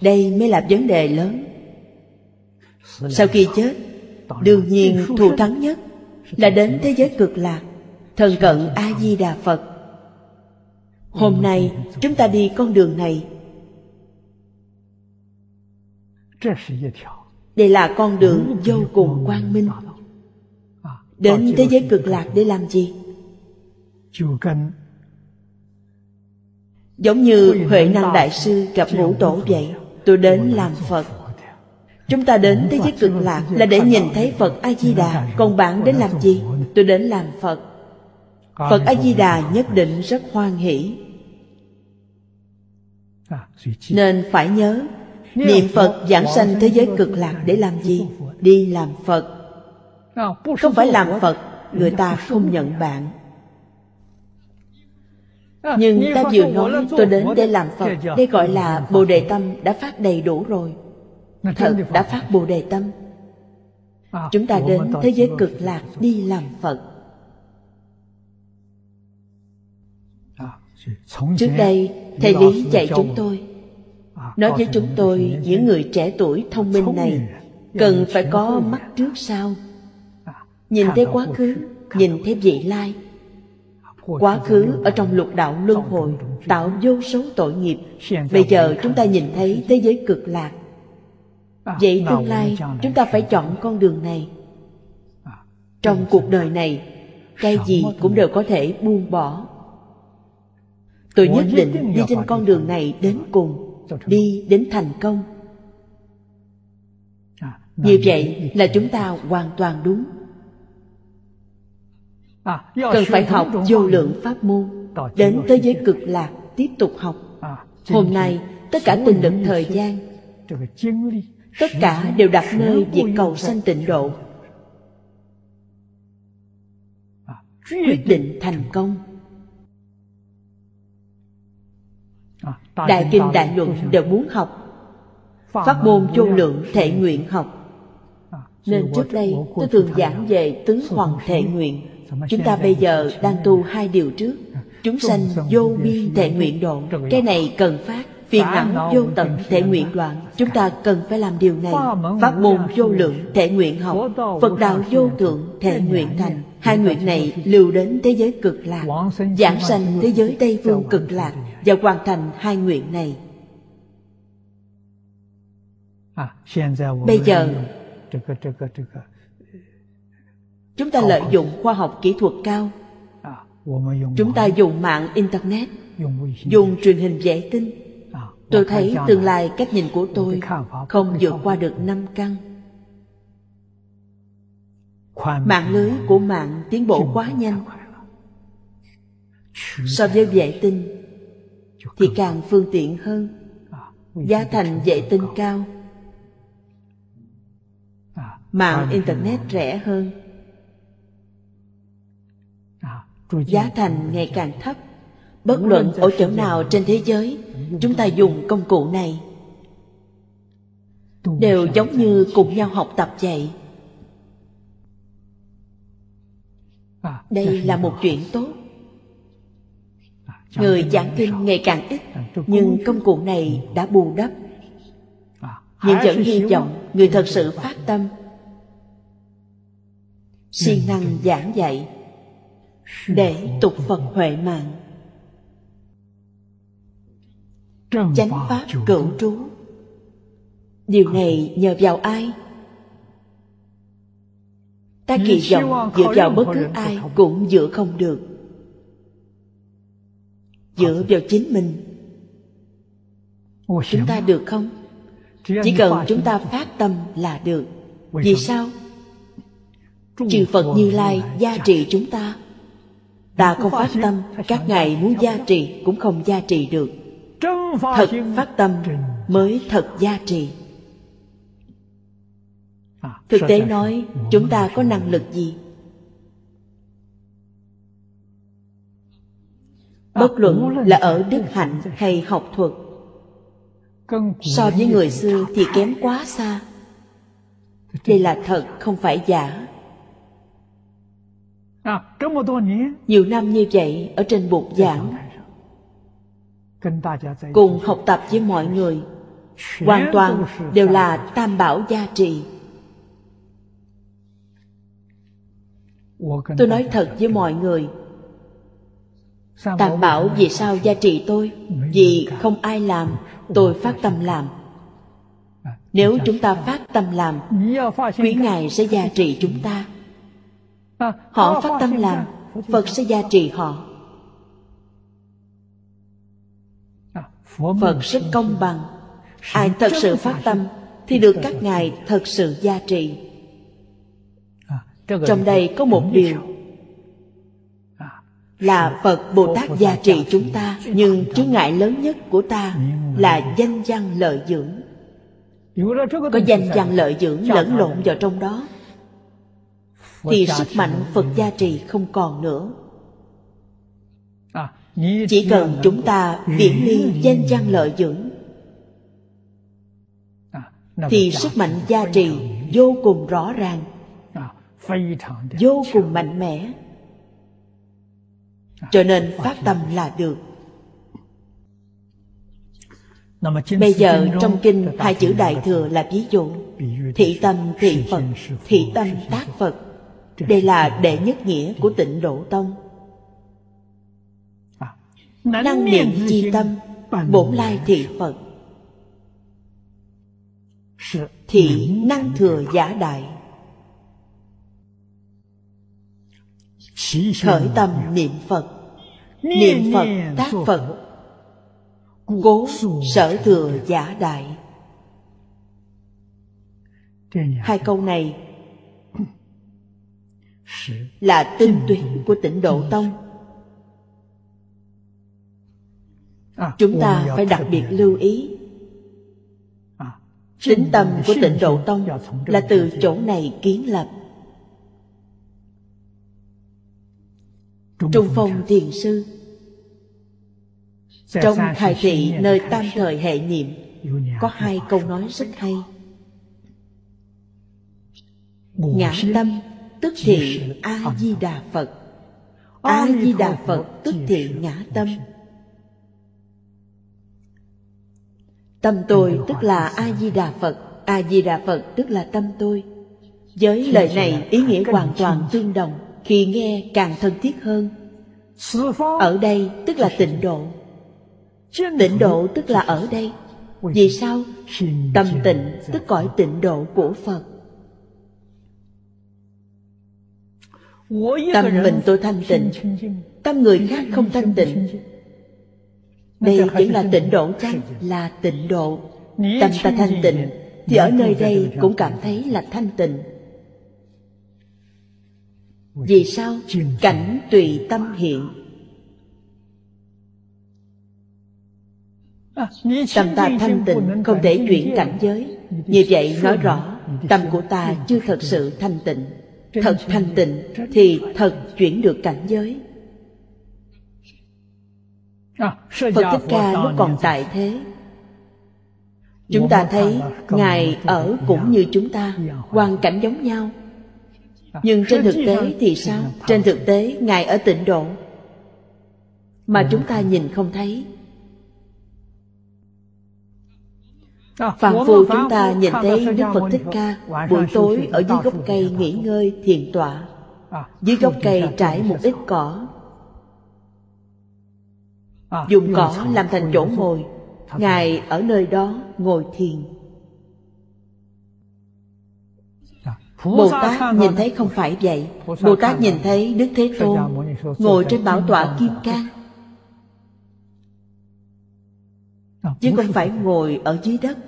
Đây mới là vấn đề lớn. Sau khi chết Đương nhiên thù thắng nhất Là đến thế giới cực lạc. Thần cận A-di-đà Phật Hôm nay, chúng ta đi con đường này. Đây là con đường vô cùng quang minh. Đến thế giới cực lạc để làm gì? Giống như Huệ Năng Đại Sư gặp ngũ tổ vậy, Tôi đến làm Phật. Chúng ta đến thế giới cực lạc là để nhìn thấy Phật A-di-đà. Còn bạn đến làm gì? Tôi đến làm Phật. Phật A-di-đà nhất định rất hoan hỷ. Nên phải nhớ Niệm Phật giảng sanh thế giới cực lạc để làm gì? Đi làm Phật. Không phải làm Phật Người ta không nhận bạn. Nhưng ta vừa nói tôi đến để làm Phật Đây gọi là Bồ Đề Tâm đã phát đầy đủ rồi. Thật đã phát Bồ Đề Tâm. Chúng ta đến thế giới cực lạc đi làm Phật Trước đây Thầy Lý dạy chúng tôi. Nói với chúng tôi Những người trẻ tuổi thông minh này Cần phải có mắt trước sau. Nhìn thấy quá khứ Nhìn thấy vị lai. Quá khứ ở trong lục đạo luân hồi Tạo vô số tội nghiệp. Bây giờ chúng ta nhìn thấy thế giới cực lạc. Vậy tương lai chúng ta phải chọn con đường này. Trong cuộc đời này Cái gì cũng đều có thể buông bỏ Tôi nhất định đi trên con đường này đến cùng Đi đến thành công. Như vậy là chúng ta hoàn toàn đúng. Cần phải học vô lượng pháp môn Đến tới giới cực lạc tiếp tục học. Hôm nay tất cả tình lực thời gian Tất cả đều đặt nơi việc cầu sanh tịnh độ. Quyết định thành công Đại Kinh Đại Luận đều muốn học. Pháp môn vô lượng thể nguyện học. Nên trước đây tôi thường giảng về tứ hoàng thể nguyện. Chúng ta bây giờ đang tu hai điều trước. Chúng sanh vô biên thể nguyện độ Cái này cần phát Phiền não vô tận thể nguyện đoạn. Chúng ta cần phải làm điều này. Pháp môn vô lượng thể nguyện học. Phật đạo vô thượng thể nguyện thành. Hai nguyện này lưu đến thế giới cực lạc. Giảng sanh thế giới Tây Phương cực lạc Và hoàn thành hai nguyện này. Bây giờ Chúng ta lợi dụng khoa học kỹ thuật cao. Chúng ta dùng mạng Internet Dùng truyền hình vệ tinh. Tôi thấy tương lai cách nhìn của tôi không vượt qua được năm căn. Mạng lưới của mạng tiến bộ quá nhanh. So với vệ tinh thì càng phương tiện hơn. Giá thành vệ tinh cao. Mạng Internet rẻ hơn. Giá thành ngày càng thấp. Bất luận ở chỗ nào trên thế giới chúng ta dùng công cụ này. Đều giống như cùng nhau học tập vậy. Đây là một chuyện tốt người giảng kinh ngày càng ít nhưng công cụ này đã bù đắp. Nhưng vẫn hy vọng người thật sự phát tâm. Siêng năng giảng dạy để tục phật huệ mạng. Chánh pháp cửu trú. Điều này nhờ vào ai? Ta kỳ vọng dựa vào bất cứ ai cũng dựa không được dựa vào chính mình. Chúng ta được không? Chỉ cần chúng ta phát tâm là được. Vì sao? Chư phật như lai gia trị chúng ta. Ta không phát tâm các ngài muốn gia trì cũng không gia trì được. Thật phát tâm mới thật gia trị à, thực tế nói chúng ta có năng lực gì bất luận là ở đức hạnh hay học thuật. So với người xưa thì kém quá xa. Đây là thật không phải giả. À, nhiều năm như vậy ở trên bục giảng cùng học tập với mọi người hoàn toàn đều là tam bảo gia trì. Tôi nói thật với mọi người tam bảo vì sao gia trì tôi? Vì không ai làm tôi phát tâm làm. Nếu chúng ta phát tâm làm quý ngài sẽ gia trì chúng ta. Họ phát tâm làm phật sẽ gia trì họ. Phật rất công bằng. Ai thật sự phát tâm thì được các ngài thật sự gia trì. Trong đây có một điều là phật bồ tát gia trì chúng ta, nhưng chướng ngại lớn nhất của ta là danh văn lợi dưỡng. Có danh văn lợi dưỡng lẫn lộn vào trong đó, thì sức mạnh phật gia trì không còn nữa. Chỉ cần chúng ta viễn ly danh văn lợi dưỡng, thì sức mạnh gia trì vô cùng rõ ràng, vô cùng mạnh mẽ cho nên phát tâm là được. Bây giờ trong kinh hai chữ đại thừa là ví dụ. thị tâm thị phật thị tâm tác phật. đây là đệ nhất nghĩa của tịnh độ tông. Năng niệm chi tâm bổn lai thị phật. thị năng thừa giả đại khởi tâm niệm phật. Niệm phật tác phật. Cố sở thừa giả đại. Hai câu này là tinh túy của tịnh độ tông. À, chúng ta phải đặc biệt lưu ý. À, tính tâm của tịnh độ tông là từ chỗ này kiến lập trung phong thiền sư. Trong khai thị nơi tam thời hệ niệm có hai câu nói rất hay. Ngã tâm tức thị a di đà phật. A di đà phật tức thị ngã tâm. Tâm tôi tức là A-di-đà Phật. A-di-đà Phật tức là tâm tôi. Với lời này ý nghĩa hoàn toàn tương đồng khi nghe càng thân thiết hơn. Ở đây tức là tịnh độ. Tịnh độ tức là ở đây. Vì sao? Tâm tịnh tức cõi tịnh độ của Phật. Tâm mình tôi thanh tịnh, Tâm người khác không thanh tịnh. Đây vẫn là tịnh độ chăng? Là tịnh độ. Tâm ta thanh tịnh, thì ở nơi đây cũng cảm thấy là thanh tịnh vì sao? Cảnh tùy tâm hiện. Tâm ta thanh tịnh, không thể chuyển cảnh giới. Như vậy nói rõ, tâm của ta chưa thật sự thanh tịnh. Thật thanh tịnh thì thật chuyển được cảnh giới. Phật thích ca lúc còn tại thế. Chúng ta thấy ngài ở cũng như chúng ta, hoàn cảnh giống nhau nhưng trên thực tế thì sao? Trên thực tế, ngài ở tịnh độ. Mà chúng ta nhìn không thấy. Phàm phu chúng ta nhìn thấy Đức Phật Thích Ca Buổi tối ở dưới gốc cây nghỉ ngơi, thiền tọa. Dưới gốc cây trải một ít cỏ. Dùng cỏ làm thành chỗ ngồi. Ngài ở nơi đó ngồi thiền. Bồ Tát nhìn thấy không phải vậy. Bồ Tát nhìn thấy Đức Thế Tôn Ngồi trên bảo tọa kim cang. Chứ không phải ngồi ở dưới đất.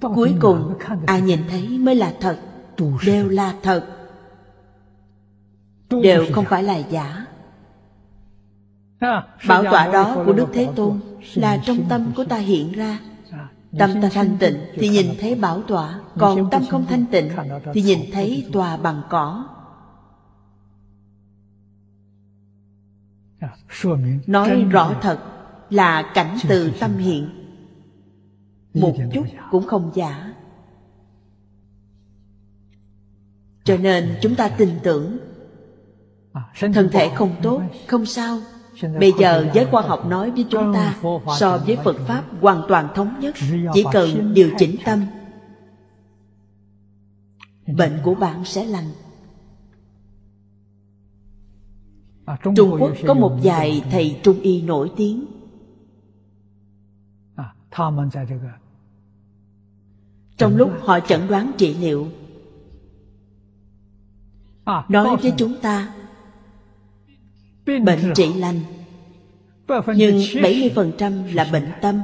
Cuối cùng ai nhìn thấy mới là thật. Đều là thật. Đều không phải là giả. Bảo tọa đó của Đức Thế Tôn Là trong tâm của ta hiện ra Tâm ta thanh tịnh thì nhìn thấy bảo tọa. Còn tâm không thanh tịnh thì nhìn thấy tòa bằng cỏ. Nói rõ thật là cảnh từ tâm hiện. Một chút cũng không giả. Cho nên chúng ta tin tưởng. Thân thể không tốt, không sao Bây giờ giới khoa học nói với chúng ta So với Phật Pháp hoàn toàn thống nhất Chỉ cần điều chỉnh tâm Bệnh của bạn sẽ lành. Trung Quốc có một vài thầy trung y nổi tiếng. Trong lúc họ chẩn đoán trị liệu Nói với chúng ta Bệnh trị lành. Nhưng 70% là bệnh tâm.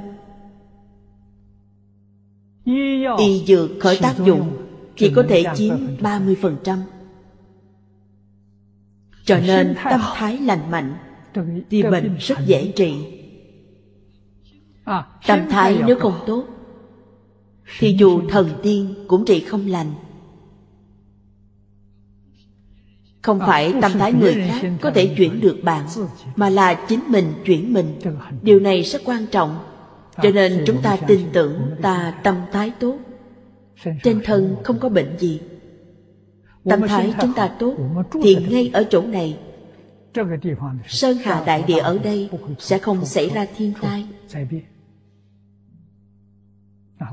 Y dược khởi tác dụng Chỉ có thể chiếm 30% Cho nên tâm thái lành mạnh Thì bệnh rất dễ trị. Tâm thái nếu không tốt Thì dù thần tiên cũng trị không lành Không phải tâm thái người khác có thể chuyển được bạn Mà là chính mình chuyển mình. Điều này rất quan trọng. Cho nên chúng ta tin tưởng ta tâm thái tốt. Trên thân không có bệnh gì. Tâm thái chúng ta tốt Thì ngay ở chỗ này. Sơn Hà Đại Địa ở đây Sẽ không xảy ra thiên tai.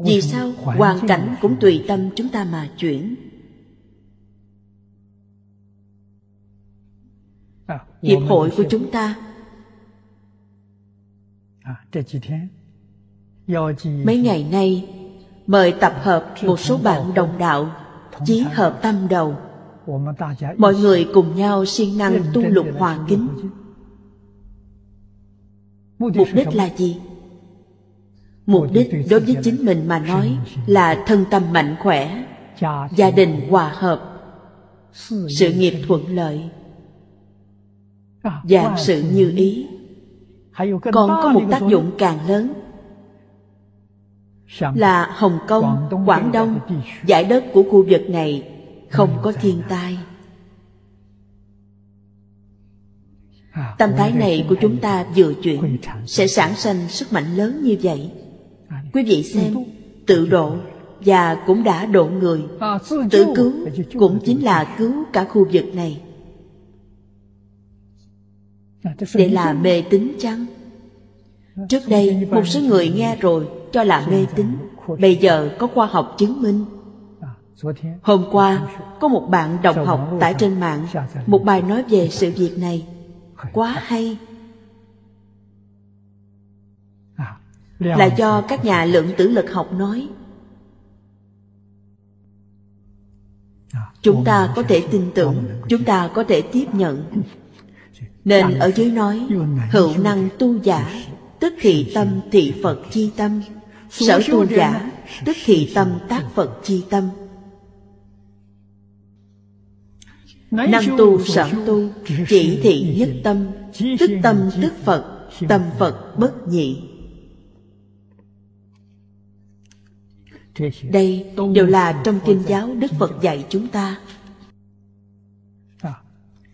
Vì sao hoàn cảnh cũng tùy tâm chúng ta mà chuyển hiệp hội của chúng ta. Mấy ngày nay mời tập hợp một số bạn đồng đạo chí hợp tâm đầu. Mọi người cùng nhau siêng năng tu lục hòa kính. mục đích là gì? Mục đích đối với chính mình mà nói là thân tâm mạnh khỏe gia đình hòa hợp. sự nghiệp thuận lợi Dạng sự như ý Còn có một tác dụng càng lớn. Là Hồng Kông, Quảng Đông Giải đất của khu vực này Không có thiên tai. Tâm thái này của chúng ta vừa chuyển Sẽ sản sinh sức mạnh lớn như vậy. Quý vị xem Tự độ Và cũng đã độ người. Tự cứu Cũng chính là cứu cả khu vực này để là mê tín chăng? Trước đây một số người nghe rồi cho là mê tín. Bây giờ có khoa học chứng minh. Hôm qua có một bạn đồng học tải trên mạng một bài nói về sự việc này. Quá hay. Là do các nhà lượng tử lực học nói. Chúng ta có thể tin tưởng chúng ta có thể tiếp nhận Nên ở dưới nói Hữu năng tu giả Tức thị tâm thị Phật chi tâm. Sở tu giả Tức thị tâm tác Phật chi tâm. Năng tu sở tu Chỉ thị nhất tâm Tức tâm tức Phật Tâm Phật. Bất nhị. Đây đều là trong kinh giáo Đức Phật dạy chúng ta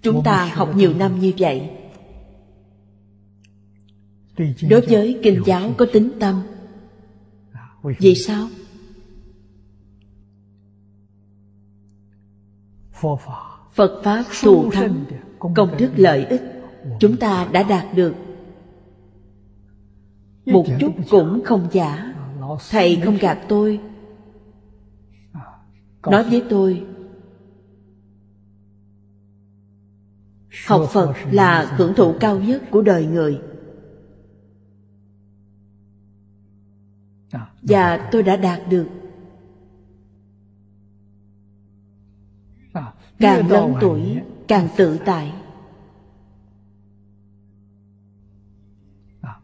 Chúng ta học nhiều năm như vậy. Đối với kinh giáo có tính tâm. Vì sao? Phật Pháp thù thắng Công đức lợi ích Chúng ta đã đạt được. Một chút cũng không giả. Thầy không gạt tôi. Nói với tôi Học Phật là hưởng thụ cao nhất của đời người. Và tôi đã đạt được. Càng lớn tuổi càng tự tại.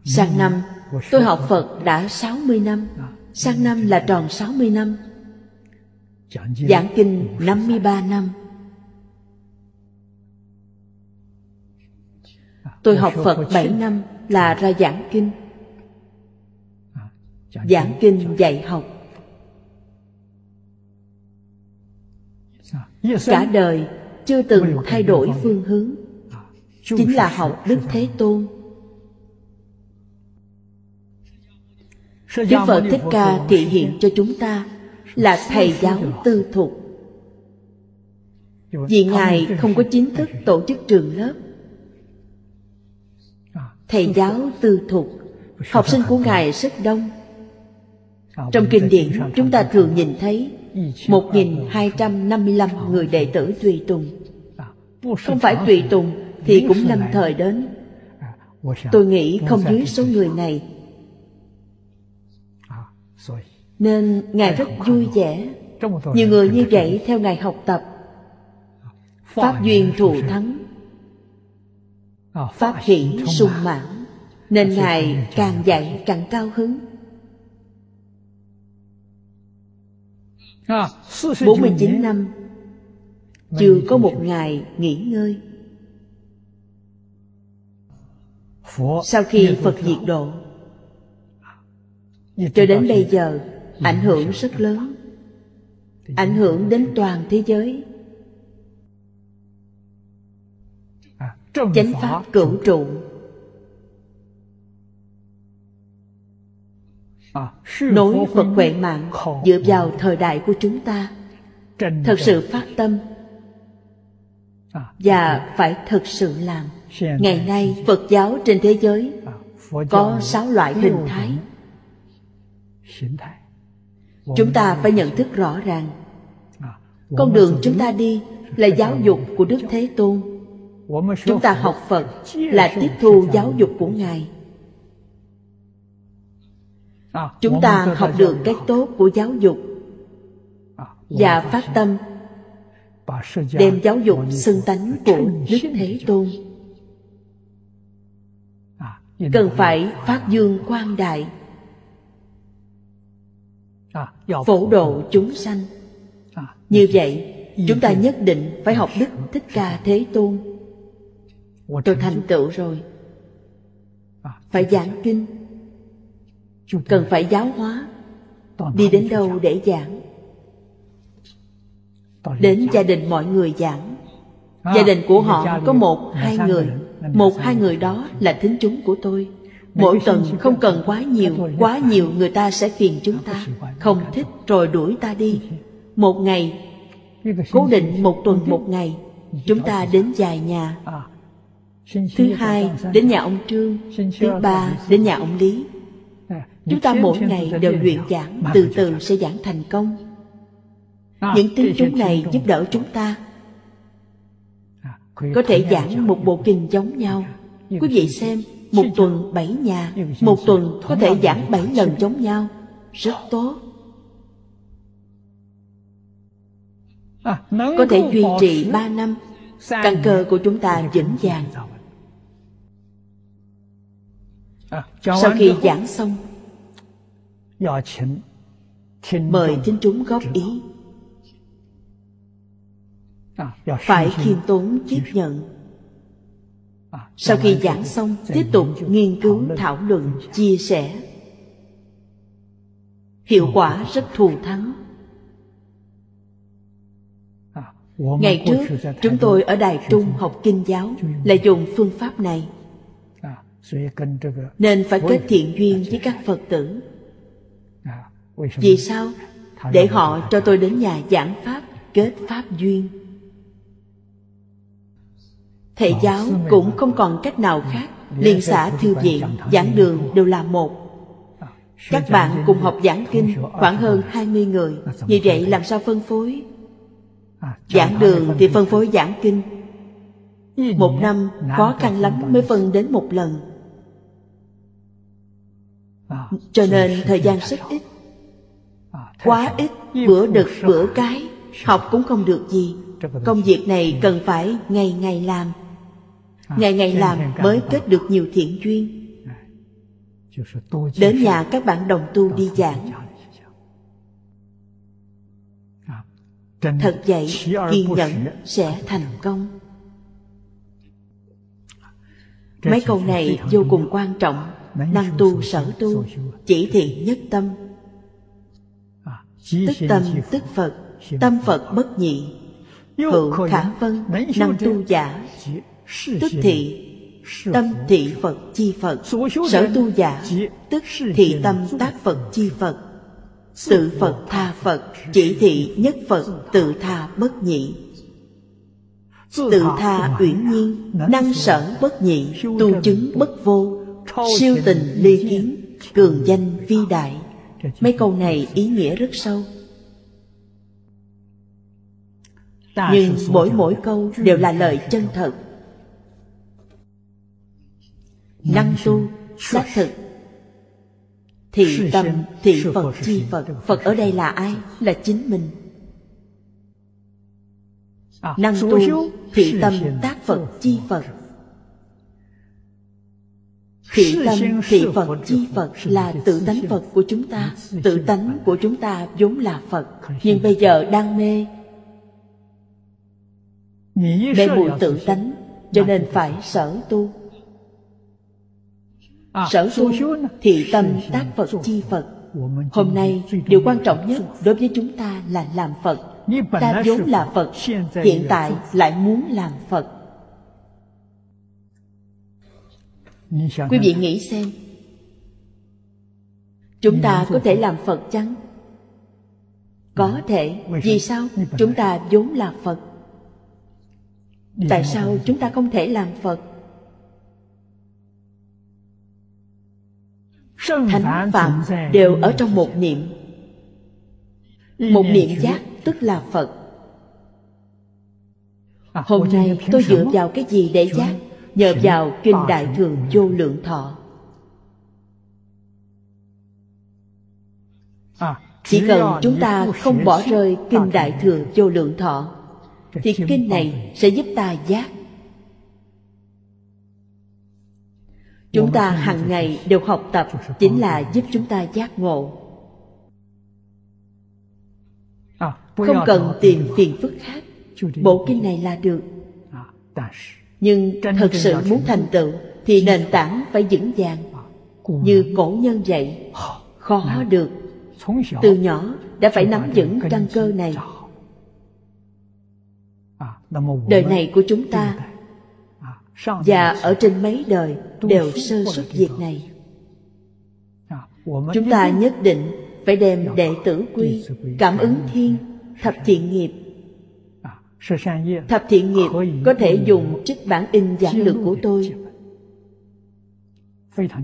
Sang năm tôi học Phật đã 60 năm. Sang năm là tròn 60 năm. Giảng kinh 53 năm Tôi học Phật 7 năm là ra giảng kinh. Giảng kinh dạy học. Cả đời chưa từng thay đổi phương hướng. Chính là học Đức Thế Tôn. Đức Phật Thích Ca thị hiện cho chúng ta Là Thầy giáo tư thục. Vì Ngài không có chính thức tổ chức trường lớp Thầy giáo tư thục, Học sinh của Ngài rất đông. Trong kinh điển, chúng ta thường nhìn thấy 1.255 người đệ tử tùy tùng. Không phải tùy tùng thì cũng lâm thời đến. Tôi nghĩ không dưới số người này. Nên Ngài rất vui vẻ. Nhiều người như vậy theo Ngài học tập. Pháp duyên thù thắng. Pháp hỷ sung mãn Nên Ngài càng dạy càng cao hứng. 49 năm Chưa có một ngày nghỉ ngơi. Sau khi Phật diệt độ Cho đến bây giờ Ảnh hưởng rất lớn. Ảnh hưởng đến toàn thế giới Chánh Pháp cửu trụ. Nối Phật huệ mạng dựa vào thời đại của chúng ta. Thật sự phát tâm. Và phải thật sự làm. Ngày nay Phật giáo trên thế giới Có sáu loại hình thái. Chúng ta phải nhận thức rõ ràng. Con đường chúng ta đi là giáo dục của Đức Thế Tôn Chúng ta học Phật là tiếp thu giáo dục của Ngài. Chúng ta học được cái tốt của giáo dục và phát tâm đem giáo dục xưng tánh của đức thế tôn. Cần phải phát dương quang đại phổ độ chúng sanh. Như vậy chúng ta nhất định phải học đức thích ca thế tôn tôi thành tựu rồi. Phải giảng kinh. Cần phải giáo hóa. đi đến đâu để giảng? Đến gia đình mọi người giảng. Gia đình của họ có một hai người. một hai người đó là thính chúng của tôi. Mỗi tuần không cần quá nhiều quá nhiều người ta sẽ phiền chúng ta. không thích rồi đuổi ta đi. Một ngày cố định một tuần một ngày. Chúng ta đến vài nhà thứ hai, đến nhà ông trương, thứ ba, đến nhà ông lý. Chúng ta mỗi ngày đều luyện giảng, Từ từ sẽ giảng thành công. Những tiếng chúng này giúp đỡ chúng ta. Có thể giảng một bộ kinh giống nhau. Quý vị xem, Một tuần bảy nhà, Một tuần có thể giảng bảy lần giống nhau. Rất tốt. Có thể duy trì ba năm, Căn cơ của chúng ta vững vàng. Sau khi giảng xong Mời thính chúng góp ý. Phải khiêm tốn tiếp nhận. Sau khi giảng xong Tiếp tục nghiên cứu, thảo luận, chia sẻ. Hiệu quả rất thù thắng. Ngày trước, chúng tôi ở Đài Trung học Kinh giáo là dùng phương pháp này. Nên phải kết thiện duyên với các Phật tử. Vì sao? Để họ cho tôi đến nhà giảng Pháp, kết Pháp duyên. Thầy giáo cũng không còn cách nào khác. Liên xã thư viện, giảng đường đều là một. Các bạn cùng học giảng kinh khoảng hơn 20 người. Như vậy làm sao phân phối? Giảng đường thì phân phối giảng kinh Một năm khó khăn lắm mới phân đến một lần. Cho nên thời gian rất ít. Quá ít Bữa đực bữa cái Học cũng không được gì. Công việc này cần phải ngày ngày làm. Ngày ngày làm mới kết được nhiều thiện duyên. Đến nhà các bạn đồng tu đi giảng. thật vậy kiên nhẫn sẽ thành công mấy câu này vô cùng quan trọng. Năng tu sở tu chỉ thị nhất tâm. Tức tâm tức phật tâm phật bất nhị. Hữu khả vân năng tu giả. tức thị tâm thị phật chi phật. Sở tu giả tức thị tâm tác phật chi phật. Tự Phật tha Phật Chỉ thị nhất Phật tự tha bất nhị Tự tha uyển nhiên Năng sở bất nhị Tu chứng bất vô Siêu tình ly kiến Cường danh vi đại. Mấy câu này ý nghĩa rất sâu. Nhưng mỗi mỗi câu đều là lời chân thật. Năng tu, xác thực. Thị tâm thị Phật chi Phật. Phật ở đây là ai? Là chính mình Năng tu thị tâm tác Phật chi Phật. Thị tâm thị Phật chi Phật là tự tánh Phật của chúng ta. Tự tánh của chúng ta vốn là Phật Nhưng bây giờ đang mê. Mê mùi tự tánh Cho nên phải sở tu. À, Sở tu thì tâm tác Phật chi Phật. Hôm nay điều quan trọng nhất đối với chúng ta là làm Phật Ta vốn là Phật, Hiện tại lại muốn làm Phật Quý vị nghĩ xem, Chúng ta có thể làm Phật chăng? Có thể, Vì sao? Chúng ta vốn là Phật Tại sao chúng ta không thể làm Phật? thánh phạm đều ở trong một niệm một niệm giác tức là phật. À, hôm nay tôi dựa vào cái gì để giác? Nhờ vào kinh đại thường vô lượng thọ. À, chỉ cần chúng ta không bỏ rơi kinh đại thừa vô lượng thọ thì kinh này sẽ giúp ta giác. Chúng ta hàng ngày đều học tập chính là giúp chúng ta giác ngộ không cần tìm phiền phức khác. Bộ kinh này là được. À, nhưng thật sự muốn thành tựu thì nền tảng phải vững vàng. À, như cổ nhân dạy khó được. từ nhỏ đã phải nắm vững căn cơ này. đời này của chúng ta và ở trên mấy đời đều sơ xuất việc này. Chúng ta nhất định phải đem đệ tử quy, cảm ứng thiên, thập thiện nghiệp. Thập thiện nghiệp có thể dùng trích bản in giảng lược của tôi.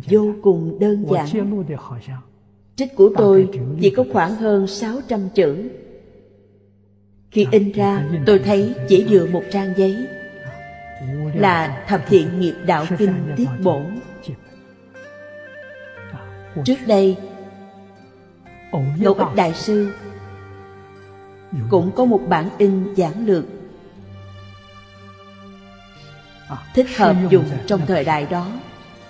Vô cùng đơn giản. Trích của tôi chỉ có khoảng hơn 600 chữ. Khi in ra, tôi thấy chỉ vừa một trang giấy. Là thập thiện nghiệp đạo kinh tiết bổn. Trước đây ngẫu ích đại sư. Cũng có một bản in giảng lược. Thích hợp dùng trong thời đại đó.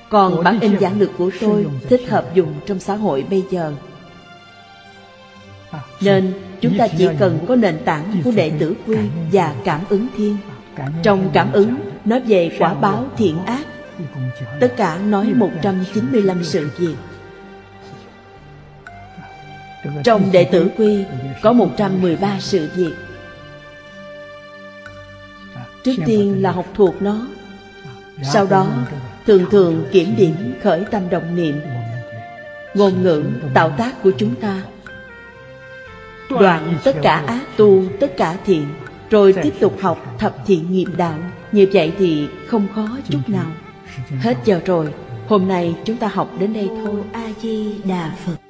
Còn bản in giảng lực của tôi thích hợp dùng trong xã hội bây giờ. Nên chúng ta chỉ cần có nền tảng của đệ tử quy và cảm ứng thiên. Trong cảm ứng nói về quả báo thiện ác. Tất cả nói 195 sự việc trong đệ tử quy, có 113 sự việc. Trước tiên là học thuộc nó, Sau đó thường thường kiểm điểm khởi tâm động niệm, Ngôn ngữ, tạo tác của chúng ta. Đoạn tất cả ác tu, tất cả thiện, Rồi tiếp tục học thập thiện nghiệp đạo, Như vậy thì không khó chút nào. Hết giờ rồi, Hôm nay chúng ta học đến đây thôi. A-di-đà Phật.